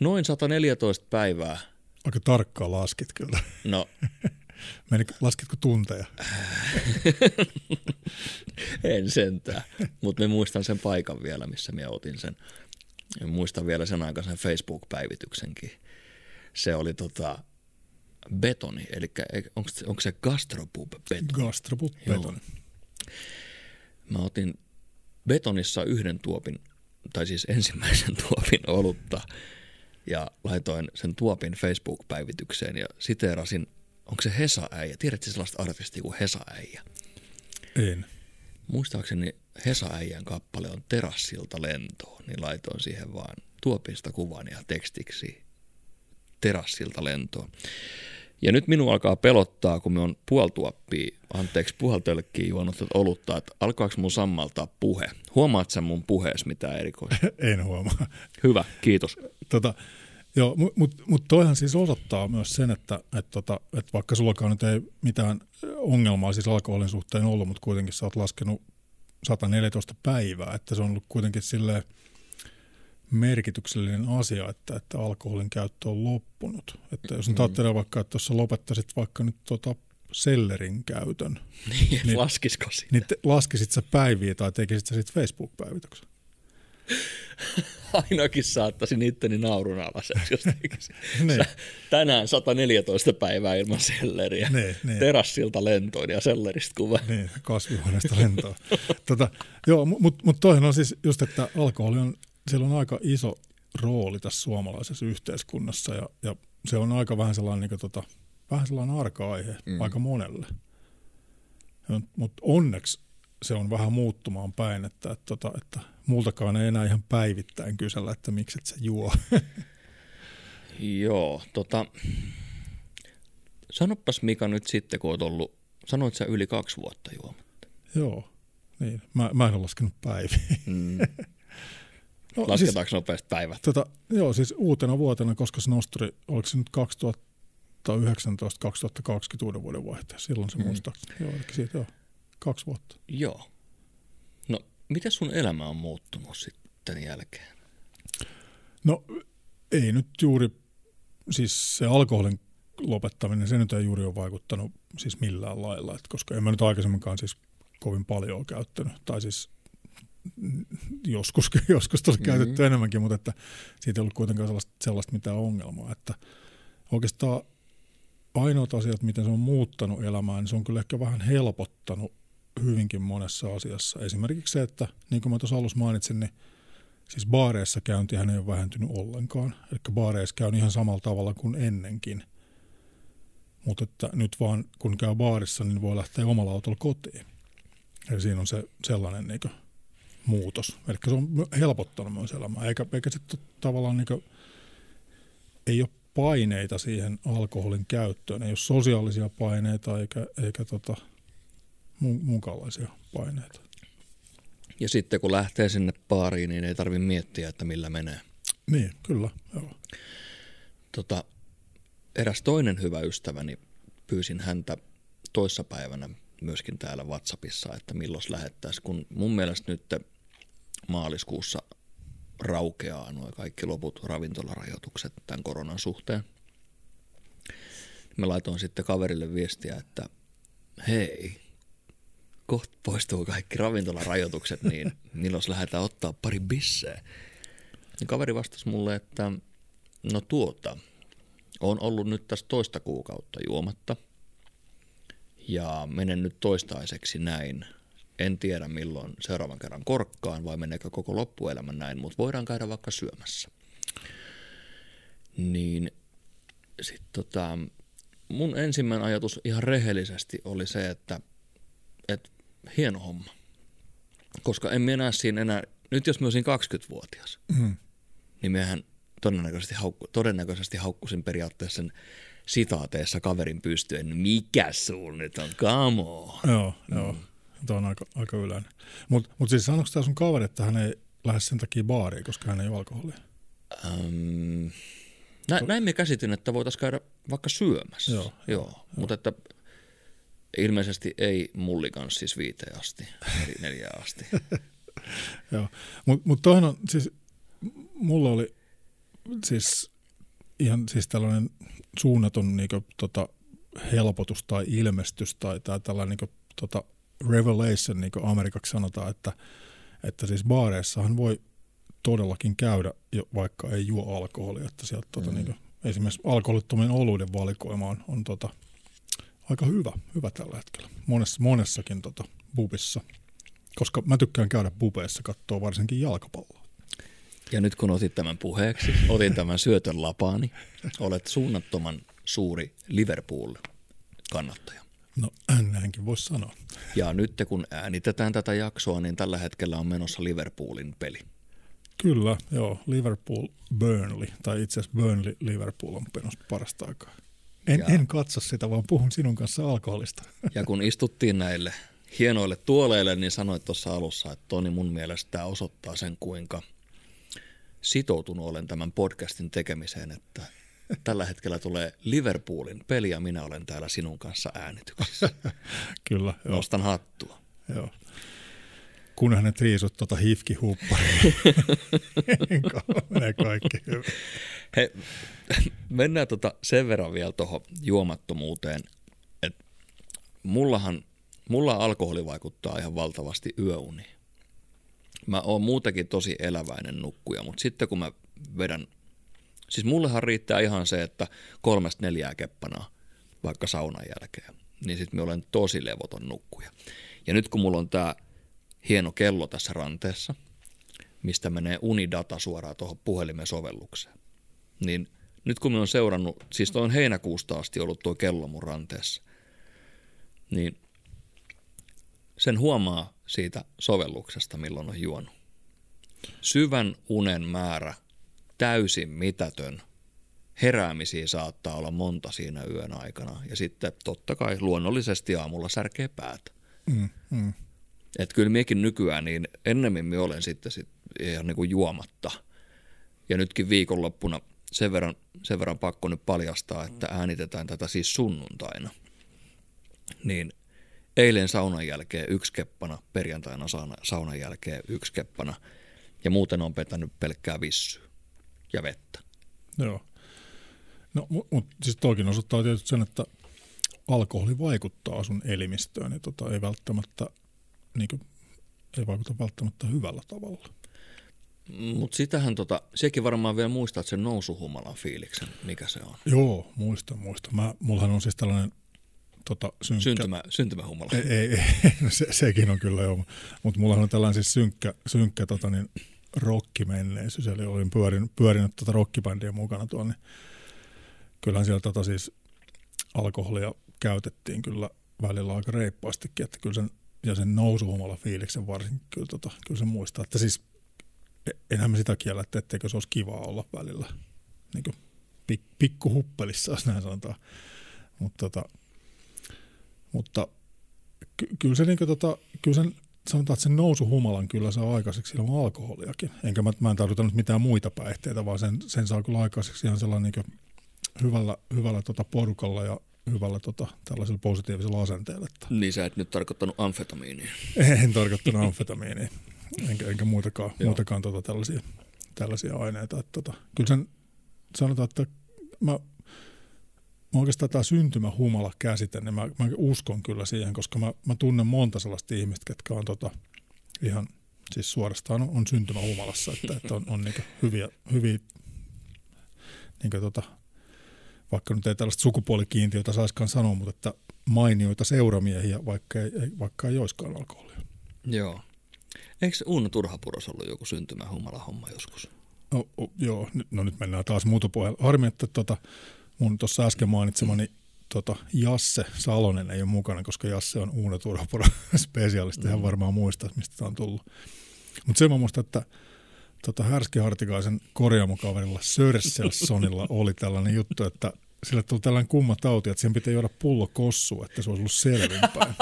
Speaker 1: Noin 114 päivää.
Speaker 2: Aika tarkkaan laskit kyllä.
Speaker 1: No. [LAUGHS]
Speaker 2: Meni, laskitko tunteja? [LAUGHS]
Speaker 1: en sentään, mutta me muistan sen paikan vielä, missä minä otin sen. Muistan vielä sen aikaisen Facebook-päivityksenkin. Se oli tota, betoni, eli onko, onko se gastropub betoni?
Speaker 2: Gastropub betoni.
Speaker 1: Mä otin betonissa yhden tuopin, tai siis ensimmäisen [LAUGHS] tuopin olutta ja laitoin sen tuopin Facebook-päivitykseen ja siteerasin, onko se Hesa-äijä? Tiedätkö sellaista artistia kuin Hesa-äijä?
Speaker 2: En.
Speaker 1: Muistaakseni Hesa-äijän kappale on Terassilta lentoon, niin laitoin siihen vaan tuopista kuvan ja tekstiksi Terassilta lentoon. Ja nyt minua alkaa pelottaa, kun me on puoltuoppia, anteeksi, puoltölkkiä juonut olutta, että alkaako mun sammaltaa puhe? Huomaat sä mun puheessa mitään erikoista? [LAUGHS]
Speaker 2: en huomaa.
Speaker 1: Hyvä, kiitos.
Speaker 2: Tota, joo, mutta mut, mut toihan siis osoittaa myös sen, että et tota, et vaikka sullakaan nyt ei mitään ongelmaa siis alkoholin suhteen ollut, mutta kuitenkin sä oot laskenut 114 päivää, että se on ollut kuitenkin silleen – merkityksellinen asia, että, että alkoholin käyttö on loppunut. Että jos nyt mm. ajattelee vaikka, että jos sä lopettaisit vaikka nyt tota sellerin käytön. [LAUGHS]
Speaker 1: Niin, niin laskisiko
Speaker 2: sinne? Niin te, laskisit sä päiviä tai tekisit sä sitten Facebook-päivityksen? [LAUGHS]
Speaker 1: Ainakin saattaisin itteni naurun alaseksi, jos tekisin. [LAUGHS] niin. Tänään 114 päivää ilman selleriä. Niin, niin. Terassilta lentoon ja selleristä kuva.
Speaker 2: Niin, kasvihuoneesta lentoon. [LAUGHS] tota, joo, mutta mut toihan on siis just, että alkoholi on siellä on aika iso rooli tässä suomalaisessa yhteiskunnassa ja, ja se on aika vähän sellainen, niin kuin, tota, vähän sellainen arka-aihe mm. aika monelle. Mutta onneksi se on vähän muuttumaan päin, että, että, että, että multakaan ei enää ihan päivittäin kysellä, että miksi et sä juo. [LAUGHS]
Speaker 1: Joo, tota, sanopas Mika nyt sitten, kun oot ollut, sanoit sä yli kaksi vuotta juomatta.
Speaker 2: Joo, niin. Mä, mä en ole laskenut päiviä. Mm. [LAUGHS]
Speaker 1: no, Lasketaanko siis, nopeasti päivät?
Speaker 2: Tota, joo, siis uutena vuotena, koska se nosturi, oliko se nyt 2019-2020 uuden vuoden vaihteessa, silloin se mm. muistaakseni. Joo, eli siitä joo, kaksi vuotta.
Speaker 1: Joo. Miten sun elämä on muuttunut sitten jälkeen?
Speaker 2: No, ei nyt juuri, siis se alkoholin lopettaminen, se nyt ei juuri ole vaikuttanut siis millään lailla, että koska en mä nyt aikaisemminkaan siis kovin paljon ole käyttänyt, tai siis joskus, [LAUGHS] joskus tuli mm-hmm. käytetty enemmänkin, mutta että siitä ei ollut kuitenkaan sellaista, sellaista mitään ongelmaa, että oikeastaan ainoat asiat, miten se on muuttanut elämää, niin se on kyllä ehkä vähän helpottanut hyvinkin monessa asiassa. Esimerkiksi se, että niin kuin mä tuossa alussa mainitsin, niin siis baareissa käyntihän ei ole vähentynyt ollenkaan. Eli baareissa käy ihan samalla tavalla kuin ennenkin. Mutta että nyt vaan kun käy baarissa, niin voi lähteä omalla autolla kotiin. Eli siinä on se sellainen niin kuin, muutos. Eli se on helpottanut myös elämää, eikä, eikä sitten tavallaan niin kuin, ei ole paineita siihen alkoholin käyttöön. Ei ole sosiaalisia paineita eikä, eikä tota, mukalaisia paineita.
Speaker 1: Ja sitten kun lähtee sinne baariin, niin ei tarvitse miettiä, että millä menee.
Speaker 2: Niin, kyllä. Joo.
Speaker 1: Tota, eräs toinen hyvä ystäväni, pyysin häntä toissapäivänä myöskin täällä WhatsAppissa, että milloin lähettäisiin, kun mun mielestä nyt maaliskuussa raukeaa nuo kaikki loput ravintolarajoitukset tämän koronan suhteen. Mä laitoin sitten kaverille viestiä, että hei, kohta poistuu kaikki ravintolarajoitukset, niin [LAUGHS] milloin lähdetään ottaa pari bisseä. Ja kaveri vastasi mulle, että no tuota, on ollut nyt tässä toista kuukautta juomatta ja menen nyt toistaiseksi näin. En tiedä milloin seuraavan kerran korkkaan vai meneekö koko loppuelämä näin, mutta voidaan käydä vaikka syömässä. Niin sitten tota, mun ensimmäinen ajatus ihan rehellisesti oli se, että, että hieno homma. Koska en minä siinä enää, nyt jos mä olisin 20-vuotias, mm. niin mehän todennäköisesti, haukku, todennäköisesti haukkusin periaatteessa sen sitaateessa kaverin pystyen, mikä sul nyt on, kamo.
Speaker 2: Joo, mm. joo. Tämä on aika, aika yleinen. Mutta mut siis sanoiko tämä sun kaveri, että hän ei lähde sen takia baariin, koska hän ei ole alkoholia? Um,
Speaker 1: nä, näin me käsitin, että voitaisiin käydä vaikka syömässä. Joo, joo, joo. mutta että ilmeisesti ei mullikan siis viiteen asti, neljään asti. [LAUGHS]
Speaker 2: joo, mutta mut toihan on, siis mulla oli siis ihan siis tällainen suunnaton niin kuin, tota, helpotus tai ilmestys tai, tai tällainen niin kuin, tota, revelation, niin kuin amerikaksi sanotaan, että, että siis baareissahan voi todellakin käydä, jo, vaikka ei juo alkoholia. Että sieltä, tota, mm. niin kuin, esimerkiksi alkoholittomien oluiden valikoima on, on tota, aika hyvä, hyvä tällä hetkellä. Monessa, monessakin tota, bubissa. Koska mä tykkään käydä bubeissa katsoa varsinkin jalkapalloa.
Speaker 1: Ja nyt kun otit tämän puheeksi, otin tämän syötön lapaani, olet suunnattoman suuri Liverpool-kannattaja.
Speaker 2: No näinkin voisi sanoa.
Speaker 1: Ja nyt kun äänitetään tätä jaksoa, niin tällä hetkellä on menossa Liverpoolin peli.
Speaker 2: Kyllä, joo. Liverpool Burnley, tai itse asiassa Burnley Liverpool on menossa parasta aikaa. En, en katso sitä, vaan puhun sinun kanssa alkoholista. [LAUGHS]
Speaker 1: Ja kun istuttiin näille hienoille tuoleille, niin sanoit tuossa alussa, että Toni mun mielestä tämä osoittaa sen, kuinka sitoutunut olen tämän podcastin tekemiseen, että tällä hetkellä tulee Liverpoolin peli ja minä olen täällä sinun kanssa äänityksissä. [LAUGHS]
Speaker 2: Kyllä.
Speaker 1: Joo. Nostan hattua.
Speaker 2: Joo. Kun hänet riisut tuota hifki [LAUGHS] menee kaikki hyvin.
Speaker 1: He, mennään tota sen verran vielä tuohon juomattomuuteen, että mullahan, mulla alkoholi vaikuttaa ihan valtavasti yöuniin. Mä oon muutenkin tosi eläväinen nukkuja, mutta sitten kun mä vedän, siis mullehan riittää ihan se, että kolmesta neljää keppanaa vaikka saunan jälkeen, niin sitten mä olen tosi levoton nukkuja. Ja nyt kun mulla on tää hieno kello tässä ranteessa, mistä menee unidata suoraan tuohon puhelimen sovellukseen, niin nyt kun mä on seurannut, siis on heinäkuusta asti ollut tuo kello mun ranteessa, niin sen huomaa siitä sovelluksesta, milloin on juonut. Syvän unen määrä, täysin mitätön. Heräämisiä saattaa olla monta siinä yön aikana. Ja sitten totta kai luonnollisesti aamulla särkee päätä.
Speaker 2: Mm, mm.
Speaker 1: Että kyllä miekin nykyään, niin ennemmin minä olen sitten sit ihan niin kuin juomatta. Ja nytkin viikonloppuna sen verran, sen verran pakko nyt paljastaa, että äänitetään tätä siis sunnuntaina. Niin eilen saunan jälkeen yksi keppana, perjantaina sauna, saunan jälkeen yksi keppana. Ja muuten on petänyt pelkkää vissyä ja vettä.
Speaker 2: Joo. No, mutta mut, siis toikin osoittaa tietysti sen, että alkoholi vaikuttaa sun elimistöön ja tota, ei välttämättä niin kuin, ei vaikuta välttämättä hyvällä tavalla.
Speaker 1: Mutta sitähän, tota, sekin varmaan vielä muistat sen nousuhumalan fiiliksen, mikä se on.
Speaker 2: Joo, muistan, muistan. Mä, mullahan on siis tällainen tota, synkkä...
Speaker 1: Syntymä, syntymähumala.
Speaker 2: Ei, ei, ei [LAUGHS] no se, sekin on kyllä joo. Mutta mullahan on tällainen siis synkkä, synkkä tota, niin, rockimenneisyys, eli olin pyörinyt, pyörinyt tota rockibändiä mukana tuolla, niin kyllähän siellä tota, siis alkoholia käytettiin kyllä välillä aika reippaastikin, että kyllä sen, ja sen nousuhumala fiiliksen varsin kyllä, tota, kyllä se muistaa, että siis e, enhän mä sitä kiellä, että etteikö se olisi kivaa olla välillä niin kuin pik, pikkuhuppelissa, jos näin sanotaan. Mut, tota, mutta ky, kyllä se, niin kuin, tota, kyllä sen, sanotaan, että sen nousuhumalan kyllä saa aikaiseksi ilman alkoholiakin. Enkä mä, mä en tarvita nyt mitään muita päihteitä, vaan sen, sen saa kyllä aikaiseksi ihan sellainen niin hyvällä, hyvällä tota porukalla ja hyvällä tota, tällaisella positiivisella asenteella. Että
Speaker 1: Niin sä et nyt tarkoittanut amfetamiinia.
Speaker 2: en tarkoittanut amfetamiinia, enkä, enkä muutakaan, muutakaan tota, tällaisia, tällaisia aineita. Että, tota, kyllä sen sanotaan, että mä, mä oikeastaan tämä syntymähumala käsite, niin mä, mä uskon kyllä siihen, koska mä, mä tunnen monta sellaista ihmistä, ketkä on tota, ihan siis suorastaan on, on syntymähumalassa, että, että on, on niinku hyviä, hyviä niinku tota, vaikka nyt ei tällaista sukupuolikiintiötä saiskaan sanoa, mutta että mainioita seuramiehiä, vaikka ei, vaikka ei olisikaan alkoholia.
Speaker 1: Joo. Eikö Uno Turhapuros ollut joku syntymähumala homma joskus?
Speaker 2: No, joo, no nyt mennään taas muutopohjalle. Harmi, että tota, mun tuossa äsken mainitsemani tota, Jasse Salonen ei ole mukana, koska Jasse on Uno Turhapuro spesialisti. Hän mm. varmaan muistaa, mistä tämä on tullut. Mutta se mä muistan, että tota, Härskihartikaisen korjaamokaverilla Sörselssonilla oli tällainen juttu, että sille tuli tällainen kumma tauti, että siihen pitää juoda pullo kossu, että se olisi ollut selvinpäin.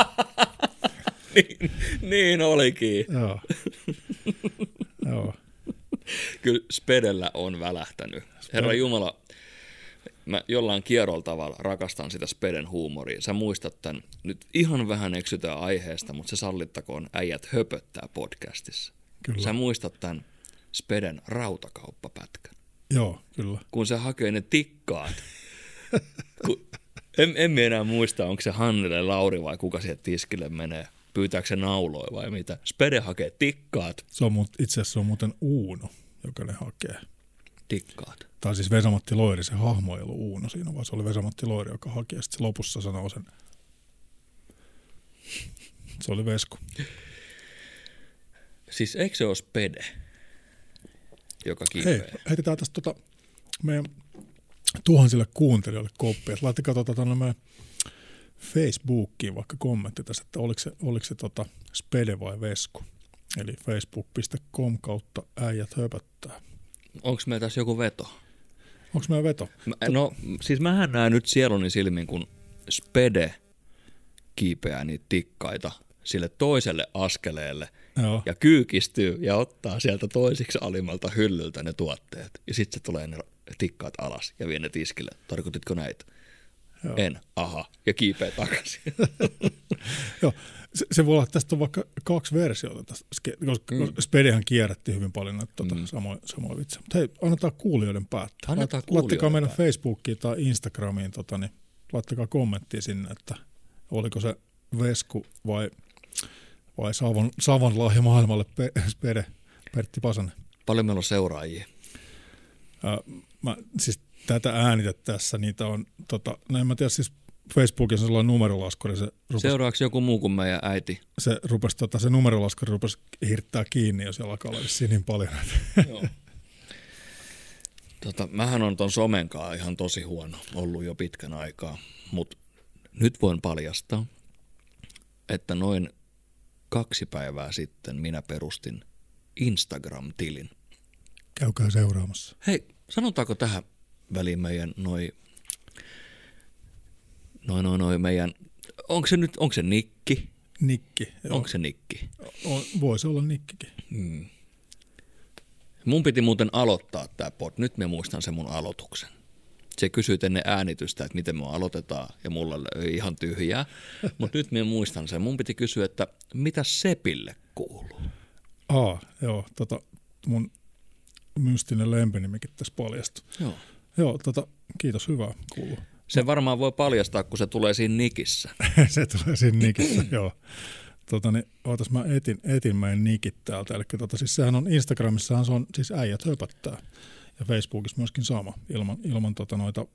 Speaker 2: [LAUGHS]
Speaker 1: niin, niin olikin.
Speaker 2: Joo. Joo.
Speaker 1: Kyllä Spedellä on välähtänyt. Herra Jumala, mä jollain kierrolla tavalla rakastan sitä Speden huumoria. Sä muistat tämän, nyt ihan vähän eksytään aiheesta, mutta se sallittakoon äijät höpöttää podcastissa.
Speaker 2: Kyllä.
Speaker 1: Sä muistat tämän Speden rautakauppapätkän.
Speaker 2: Joo, kyllä.
Speaker 1: Kun se hakee ne tikkaat. [LAUGHS] Kun, en, en enää muista, onko se Hannele Lauri vai kuka siihen tiskille menee. Pyytääkö se nauloja vai mitä. Spede hakee tikkaat.
Speaker 2: Se on itse asiassa se on muuten Uuno, joka ne hakee.
Speaker 1: Tikkaat.
Speaker 2: Tai siis Vesamatti Loiri, se hahmo ei ollut Uuno siinä, vaan se oli Vesamatti Loiri, joka haki. Ja sitten lopussa sanoo sen. Se oli Vesku.
Speaker 1: Siis eikö se ole Spede? Joka
Speaker 2: Hei,
Speaker 1: kiipeää.
Speaker 2: heitetään tästä tota meidän tuhansille kuuntelijoille koppi. Että laittakaa tota tuonne meidän Facebookiin vaikka kommentti tässä, että oliko se, oliko se tota Spede vai Vesku. Eli facebook.com kautta äijät höpöttää.
Speaker 1: Onko meillä tässä joku veto?
Speaker 2: Onko meidän veto?
Speaker 1: Mä, no siis mähän näen nyt sieluni silmin, kun Spede kiipeää niitä tikkaita sille toiselle askeleelle
Speaker 2: Joo.
Speaker 1: ja kyykistyy ja ottaa sieltä toisiksi alimmalta hyllyltä ne tuotteet. Ja sitten se tulee ne tikkaat alas ja vie ne tiskille. Tarkoititko näitä?
Speaker 2: Joo.
Speaker 1: En. Aha. Ja kiipeä takaisin. [LAUGHS]
Speaker 2: Joo. Se, se voi olla, että tästä on vaikka kaksi versiota, tästä, koska mm. Spedehän kierrätti hyvin paljon näitä tota, mm. samoja, samoja vitsejä. Mutta hei, annetaan kuulijoiden päättää.
Speaker 1: Annetaan
Speaker 2: Lait- Laittakaa meidän. Facebookiin tai Instagramiin, tota, niin, laittakaa kommenttia sinne, että oliko se Vesku vai, vai Savon, Savon lahja maailmalle Pe- Spede, Pertti Pasanen.
Speaker 1: Paljon meillä on seuraajia.
Speaker 2: Ää, mä, siis tätä äänitettäessä niitä on, tota, no en mä tiedä, siis Facebookissa on sellainen numerolaskuri, se rupesi
Speaker 1: Seuraavaksi joku muu kuin meidän äiti.
Speaker 2: se, rupesi, tota, se numerolaskuri rupesi hirttää kiinni, jos alkaa olla niin paljon.
Speaker 1: Joo. Tota, mähän on ton somenkaa ihan tosi huono ollut jo pitkän aikaa, mutta nyt voin paljastaa, että noin kaksi päivää sitten minä perustin Instagram-tilin.
Speaker 2: Käykää seuraamassa.
Speaker 1: Hei, sanotaanko tähän väliin meidän noi, noi, noi, noi meidän, onko se nyt, onko se Nikki?
Speaker 2: Nikki. Joo.
Speaker 1: Onko se Nikki?
Speaker 2: On, voisi olla Nikkikin.
Speaker 1: Hmm. Mun piti muuten aloittaa tämä pod. Nyt mä muistan sen mun aloituksen. Se kysyy ennen äänitystä, että miten me aloitetaan, ja mulla oli ihan tyhjää. [LAUGHS] Mutta nyt mä muistan sen. Mun piti kysyä, että mitä Sepille kuuluu?
Speaker 2: Aa, joo, tota, mun mystinen lempinimikin tässä paljastui.
Speaker 1: Joo.
Speaker 2: Joo, tota, kiitos, hyvää kuuluu.
Speaker 1: Se varmaan voi paljastaa, kun se tulee siinä nikissä. [LAUGHS]
Speaker 2: se tulee siinä nikissä, [CLEARS THROAT] joo. Tota, niin, ootas mä etin, etin meidän nikit täältä. Eli tota, siis sehän on Instagramissahan se on siis äijät höpöttää. Ja Facebookissa myöskin sama, ilman, ilman tota noita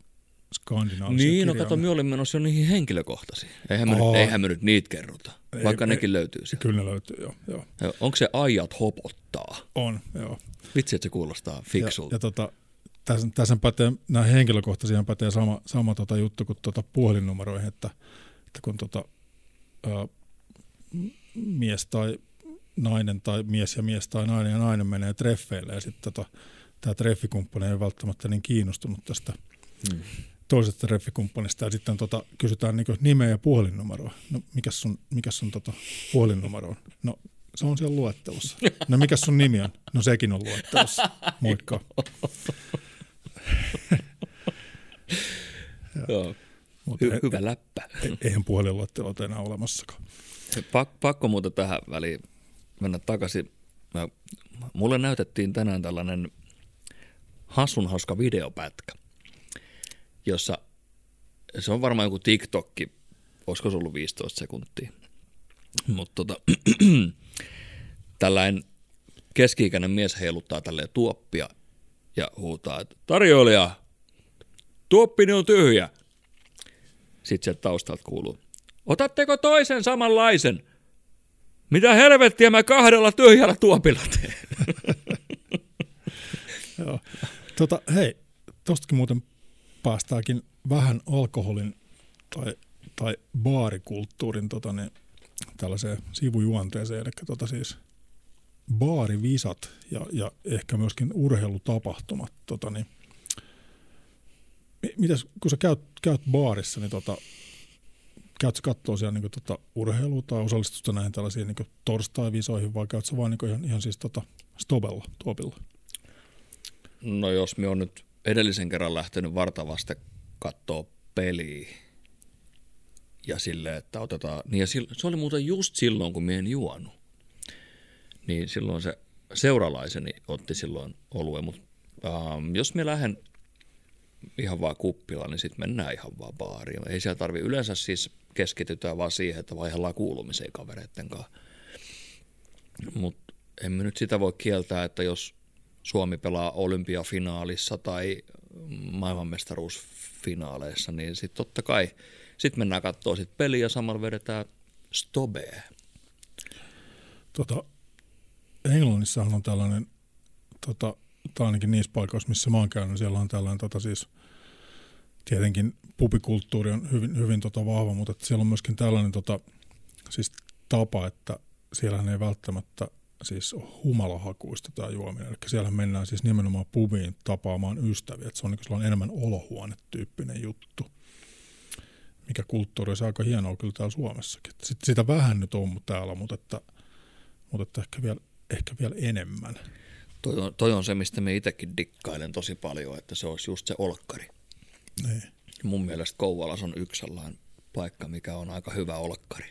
Speaker 2: skandinaavisia
Speaker 1: Niin, no
Speaker 2: kirjaimia.
Speaker 1: kato, me olin menossa jo niihin henkilökohtaisiin. Eihän me, nyt, eihän me nyt niitä kerrota,
Speaker 2: Ei-
Speaker 1: vaikka
Speaker 2: ei-
Speaker 1: nekin löytyy sieltä.
Speaker 2: Kyllä ne löytyy, joo. joo.
Speaker 1: Onko se ajat hopottaa?
Speaker 2: On, joo.
Speaker 1: Vitsi, että se kuulostaa
Speaker 2: Ja,
Speaker 1: fiksulta.
Speaker 2: ja tota, tässä, tässä pätee, nämä henkilökohtaisia pätee sama, sama tota juttu kuin tota puhelinnumeroihin, että, että kun tota, ää, mies tai nainen tai mies ja mies tai nainen ja nainen menee treffeille ja sitten tota, tämä treffikumppani ei välttämättä niin kiinnostunut tästä
Speaker 1: Hmm.
Speaker 2: toisesta treffikumppanista ja sitten tota, kysytään niin nimeä ja puhelinnumeroa. No mikäs sun, mikäs sun tota, puhelinnumero on? No se on siellä luettelossa. No mikäs sun nimi on? No sekin on luettelossa. Moikka. [LAUGHS]
Speaker 1: Joo. Hy- hyvä läppä.
Speaker 2: eihän puhelinluettelot enää olemassakaan.
Speaker 1: Pak- pakko muuta tähän väliin mennä takaisin. Mä, mulle näytettiin tänään tällainen hassun hauska videopätkä, jossa se on varmaan joku TikTokki, olisiko se ollut 15 sekuntia. Mutta tota, [CLEARS THROAT] tällainen keski-ikäinen mies heiluttaa tälleen tuoppia ja huutaa, että tarjoilija, tuoppini on tyhjä. Sitten sieltä taustalta kuuluu, otatteko toisen samanlaisen? Mitä helvettiä mä kahdella tyhjällä tuopilla teen? [LAUGHS] [LAUGHS]
Speaker 2: Joo. Tota, hei, tostakin muuten päästäänkin vähän alkoholin tai, tai baarikulttuurin tota, niin, tällaiseen sivujuonteeseen, eli tota siis baarivisat ja, ja ehkä myöskin urheilutapahtumat. Tota, niin, mi- mitäs, kun sä käyt, käyt baarissa, niin tota, käyt sä kattoo siellä niin tota, urheilua tai osallistut sä näihin tällaisiin niin torstai-visoihin vai käyt sä vaan niin ihan, ihan siis tota, stobella, tuopilla?
Speaker 1: No jos me on nyt edellisen kerran lähtenyt vartavasti kattoo peliä ja silleen, että otetaan, niin ja sil- se oli muuten just silloin, kun me en juonut. Niin silloin se seuralaiseni otti silloin oluen, mutta ähm, jos me lähden ihan vaan kuppila, niin sitten mennään ihan vaan baariin. Ei siellä tarvi yleensä siis keskitytään vaan siihen, että vaihdellaan kuulumiseen kavereitten kanssa. Mutta emme nyt sitä voi kieltää, että jos Suomi pelaa olympiafinaalissa tai maailmanmestaruusfinaaleissa, niin sitten totta kai sitten mennään katsoa sit peliä ja samalla vedetään stobea.
Speaker 2: Tota, Englannissahan on tällainen, tota, tai ainakin niissä paikoissa, missä mä oon käynyt, siellä on tällainen tota, siis, tietenkin pubikulttuuri on hyvin, hyvin tota, vahva, mutta siellä on myöskin tällainen tota, siis tapa, että siellähän ei välttämättä siis humalahakuista tämä juominen. Eli siellä mennään siis nimenomaan pubiin tapaamaan ystäviä. Että se on niin sellainen enemmän olohuonetyyppinen juttu, mikä kulttuuri on aika hienoa kyllä täällä Suomessakin. Sit, sitä vähän nyt on täällä, mutta, että, mutta että ehkä, vielä, ehkä vielä enemmän.
Speaker 1: Toi on, toi on se, mistä me itsekin dikkailen tosi paljon, että se olisi just se olkkari.
Speaker 2: Niin.
Speaker 1: Mun mielestä Kouvalas on yksi sellainen paikka, mikä on aika hyvä olkkari.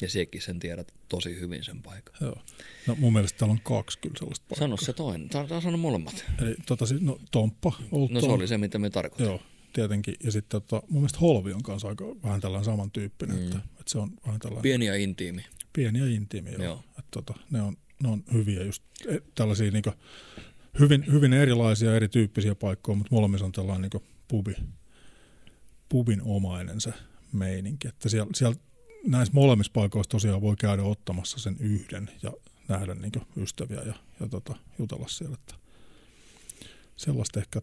Speaker 1: Ja sekin sen tiedät tosi hyvin sen paikan.
Speaker 2: Joo. No mun mielestä täällä on kaksi kyllä sellaista paikkaa.
Speaker 1: Sano se toinen. Tää sano molemmat.
Speaker 2: Eli tota, no Tomppa, Old
Speaker 1: No se oli se, mitä me tarkoitin.
Speaker 2: Joo, tietenkin. Ja sitten tota, mun mielestä Holvi on kanssa aika vähän tällainen samantyyppinen, mm. että, että, se on vähän tällainen
Speaker 1: Pieni ja intiimi.
Speaker 2: pieni ja intiimi. Joo.
Speaker 1: Joo.
Speaker 2: Että, tota, ne, on, ne on hyviä just e, tällaisia niin hyvin, hyvin erilaisia, erityyppisiä paikkoja, mutta molemmissa on tällainen niin pubi, pubin omainen se meininki. Että siellä, siellä näissä molemmissa paikoissa tosiaan voi käydä ottamassa sen yhden ja nähdä niin ystäviä ja, ja tota, jutella siellä. Että sellaista ehkä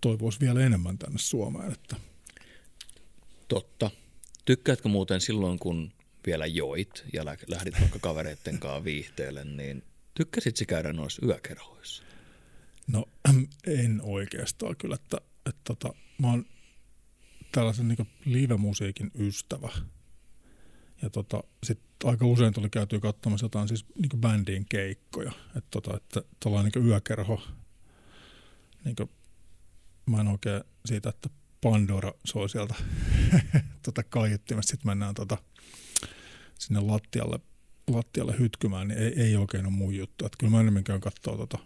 Speaker 2: toivoisi vielä enemmän tänne Suomeen. Että
Speaker 1: Totta. Tykkäätkö muuten silloin, kun vielä joit ja lä- lähdit vaikka kavereitten kanssa viihteelle, niin tykkäsit sä käydä noissa yökerhoissa?
Speaker 2: No en oikeastaan kyllä, että, että tota, mä oon tällaisen niin live-musiikin ystävä. Ja tota, sit aika usein tuli käytyä katsomassa jotain siis niin bändien keikkoja. Että tota, että tuollainen niin yökerho, niin kuin, mä en oikein siitä, että Pandora soi sieltä [LAUGHS] tota kaiuttimesta, sitten mennään tota, sinne lattialle, lattialle hytkymään, niin ei, ei oikein ole mun juttu. Että kyllä mä enemmän käyn katsoa tota,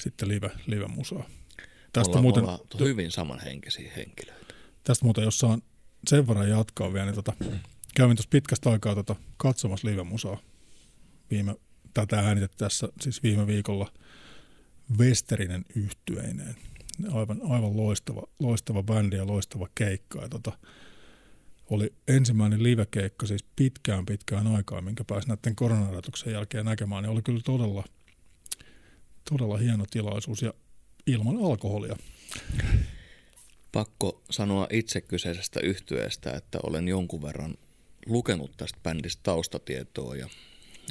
Speaker 2: sitten live, live-musaa.
Speaker 1: Tästä ollaan, muuten, ollaan hyvin samanhenkisiä henkilöitä.
Speaker 2: Tästä muuten, jos saan sen verran jatkaa vielä, niin tota, kävin tuossa pitkästä aikaa tota, katsomassa live-musaa. Viime, tätä äänitetty tässä siis viime viikolla Westerinen yhtyeineen. Aivan, aivan loistava, loistava bändi ja loistava keikka. Ja tota, oli ensimmäinen live-keikka siis pitkään pitkään aikaa, minkä pääsi näiden koronarajoituksen jälkeen näkemään. Niin oli kyllä todella, todella hieno tilaisuus ja ilman alkoholia.
Speaker 1: Pakko sanoa itse kyseisestä yhtyeestä, että olen jonkun verran lukenut tästä bändistä taustatietoa ja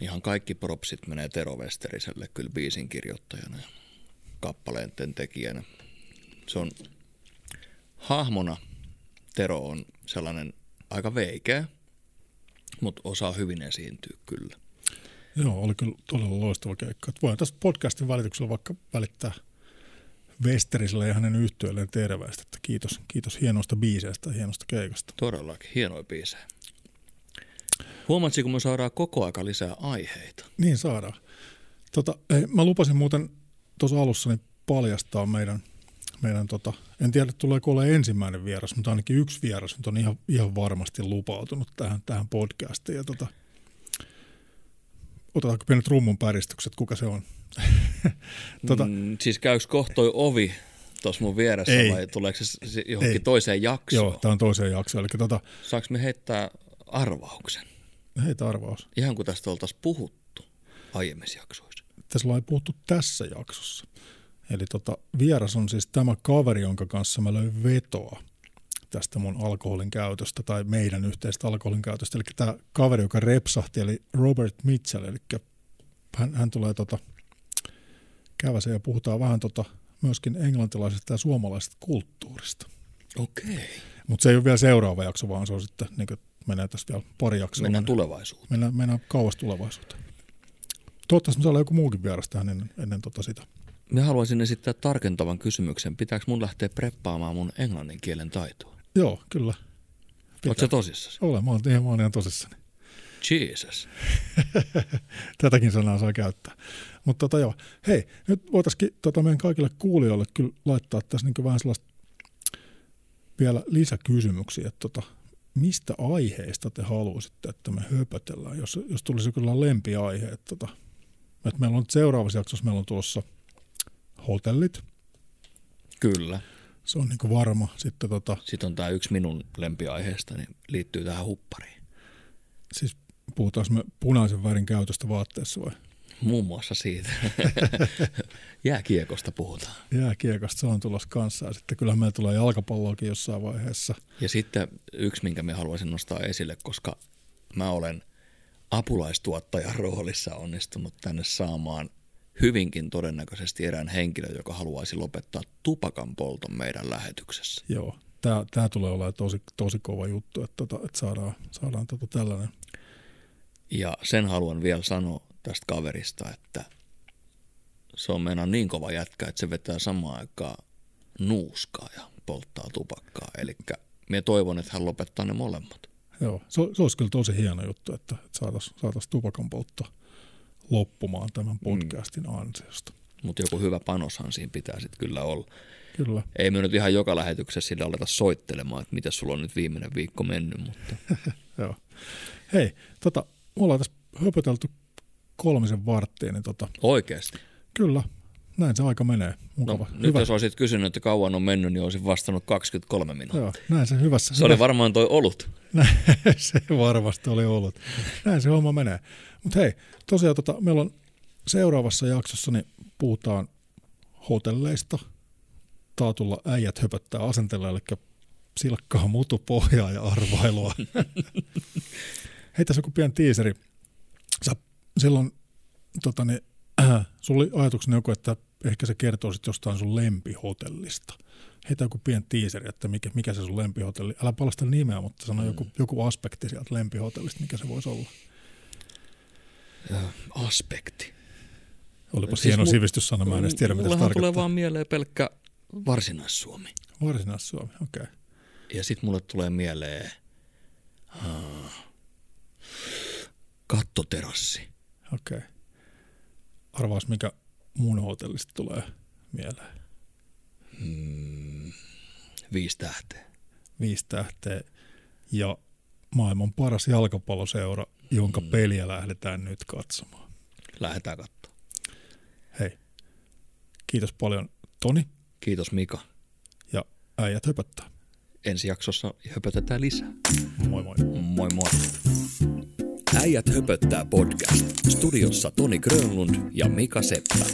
Speaker 1: ihan kaikki propsit menee Tero Westeriselle kyllä biisin kirjoittajana ja kappaleenten tekijänä. Se on hahmona Tero on sellainen aika veikeä, mutta osaa hyvin esiintyä kyllä.
Speaker 2: Joo, oli kyllä todella loistava keikka. Voin tässä podcastin välityksellä vaikka välittää Westeriselle ja hänen yhtiöilleen terveistä, että kiitos, kiitos hienoista biiseistä ja hienosta keikasta.
Speaker 1: Todellakin, hienoja biisejä. Huomaatko, kun me saadaan koko aika lisää aiheita?
Speaker 2: Niin saadaan. Tota, hei, mä lupasin muuten tuossa alussa niin paljastaa meidän, meidän tota, en tiedä tuleeko olla ensimmäinen vieras, mutta ainakin yksi vieras nyt on ihan, ihan varmasti lupautunut tähän, tähän podcastiin. Ja tota, otetaanko pienet rummun päristykset, kuka se on? [LAUGHS]
Speaker 1: tota, mm, siis käykö kohtoi ovi tuossa mun vieressä ei, vai tuleeko se johonkin ei. toiseen jaksoon?
Speaker 2: Joo, tämä on toiseen jaksoon. Eli tota,
Speaker 1: Saanko me heittää arvauksen?
Speaker 2: Heitä arvaus.
Speaker 1: Ihan kuin tästä oltaisiin puhuttu aiemmissa jaksoissa.
Speaker 2: Tässä ollaan puhuttu tässä jaksossa. Eli tota, vieras on siis tämä kaveri, jonka kanssa mä löin vetoa tästä mun alkoholin käytöstä tai meidän yhteistä alkoholin käytöstä. Eli tämä kaveri, joka repsahti, eli Robert Mitchell, eli hän, hän tulee tota, käväsen ja puhutaan vähän tota, myöskin englantilaisesta ja suomalaisesta kulttuurista.
Speaker 1: Okei. Okay.
Speaker 2: Mutta se ei ole vielä seuraava jakso, vaan se on sitten, niin menee tässä vielä pari jaksoa.
Speaker 1: Mennään tulevaisuuteen.
Speaker 2: Mennään, mennään kauas tulevaisuuteen. Toivottavasti me saadaan joku muukin vieras tähän ennen, ennen tota sitä.
Speaker 1: Mä haluaisin esittää tarkentavan kysymyksen. Pitääkö mun lähteä preppaamaan mun englannin kielen taitoa?
Speaker 2: Joo, kyllä.
Speaker 1: Oletko tosissasi?
Speaker 2: Olen, mä ihan, mä olen ihan tosissani.
Speaker 1: Jesus. [LAUGHS]
Speaker 2: Tätäkin sanaa saa käyttää. Mutta tota joo, hei, nyt voitaisiin tota meidän kaikille kuulijoille kyllä laittaa tässä niin vähän sellaista vielä lisäkysymyksiä, että tota, mistä aiheista te haluaisitte, että me höpötellään, jos, jos tulisi kyllä lempiaihe. Että, tota, että meillä on seuraavassa jaksossa meillä on tuossa hotellit.
Speaker 1: Kyllä.
Speaker 2: Se on niin varma. Sitten, tota,
Speaker 1: Sitten on tämä yksi minun lempiaiheesta, niin liittyy tähän huppariin.
Speaker 2: Siis puhutaanko me punaisen värin käytöstä vaatteessa vai?
Speaker 1: Muun muassa siitä. [LAUGHS] Jääkiekosta puhutaan.
Speaker 2: Jääkiekosta, se on tulossa kanssa. Ja sitten kyllä meillä tulee jalkapalloakin jossain vaiheessa.
Speaker 1: Ja sitten yksi, minkä me haluaisin nostaa esille, koska mä olen apulaistuottajan roolissa onnistunut tänne saamaan hyvinkin todennäköisesti erään henkilön, joka haluaisi lopettaa tupakan polton meidän lähetyksessä.
Speaker 2: Joo, tämä, tämä tulee olemaan tosi, tosi kova juttu, että, tota, että saadaan, saadaan tota tällainen.
Speaker 1: Ja sen haluan vielä sanoa tästä kaverista, että se on meidän niin kova jätkä, että se vetää samaan aikaan nuuskaa ja polttaa tupakkaa. Eli minä toivon, että hän lopettaa ne molemmat.
Speaker 2: Joo, se, se olisi kyllä tosi hieno juttu, että, että saataisiin saatais tupakan poltto loppumaan tämän mm. podcastin mm. ansiosta.
Speaker 1: Mutta joku hyvä panoshan siinä pitää sitten kyllä olla.
Speaker 2: Kyllä.
Speaker 1: Ei me nyt ihan joka lähetyksessä sillä aleta soittelemaan, että miten sulla on nyt viimeinen viikko mennyt. Mutta. [LAUGHS]
Speaker 2: Joo. Hei, tota, me ollaan tässä höpötelty kolmisen varttia. Niin tota,
Speaker 1: Oikeasti?
Speaker 2: Kyllä, näin se aika menee. Mukava.
Speaker 1: No, nyt jos olisit kysynyt, että kauan on mennyt, niin olisin vastannut 23 minuuttia. Joo,
Speaker 2: näin se hyvässä.
Speaker 1: Se
Speaker 2: hyvä.
Speaker 1: oli varmaan toi olut. [LAUGHS]
Speaker 2: se varmasti oli ollut. Näin se homma menee. Mutta hei, tosiaan tota, meillä on seuraavassa jaksossa, niin puhutaan hotelleista. Taatulla äijät höpöttää asenteella, eli silkkaa mutupohjaa ja arvailua. [LAUGHS] Hei, tässä joku pieni tiiseri. Sä silloin, tota, niin, äh, sulla oli ajatuksena joku, että ehkä se kertoo sitten jostain sun lempihotellista. Heitä joku pieni tiiseri, että mikä, mikä se sun lempihotelli. Älä palasta nimeä, mutta sano mm. joku, joku aspekti sieltä lempihotellista, mikä se voisi olla.
Speaker 1: Ja, aspekti.
Speaker 2: Olipa siis hieno mu- sivistyssana, mä en edes tiedä, mitä se tarkoittaa.
Speaker 1: tulee vaan mieleen pelkkä Varsinais-Suomi.
Speaker 2: Varsinais-Suomi, okei. Okay.
Speaker 1: Ja sitten mulle tulee mieleen uh, kattoterassi.
Speaker 2: Okei. Okay. Arvaas, mikä mun hotellista tulee mieleen?
Speaker 1: Hmm, viisi tähteä.
Speaker 2: Viisi tähteä. Ja maailman paras jalkapalloseura, jonka hmm. peliä lähdetään nyt katsomaan.
Speaker 1: Lähdetään katsomaan.
Speaker 2: Hei, kiitos paljon Toni.
Speaker 1: Kiitos Mika.
Speaker 2: Ja äijät höpöttää.
Speaker 1: Ensi jaksossa höpötetään lisää.
Speaker 2: Moi moi.
Speaker 1: Moi moi. Äijät höpöttää podcast. Studiossa Toni Grönlund ja Mika Seppälä.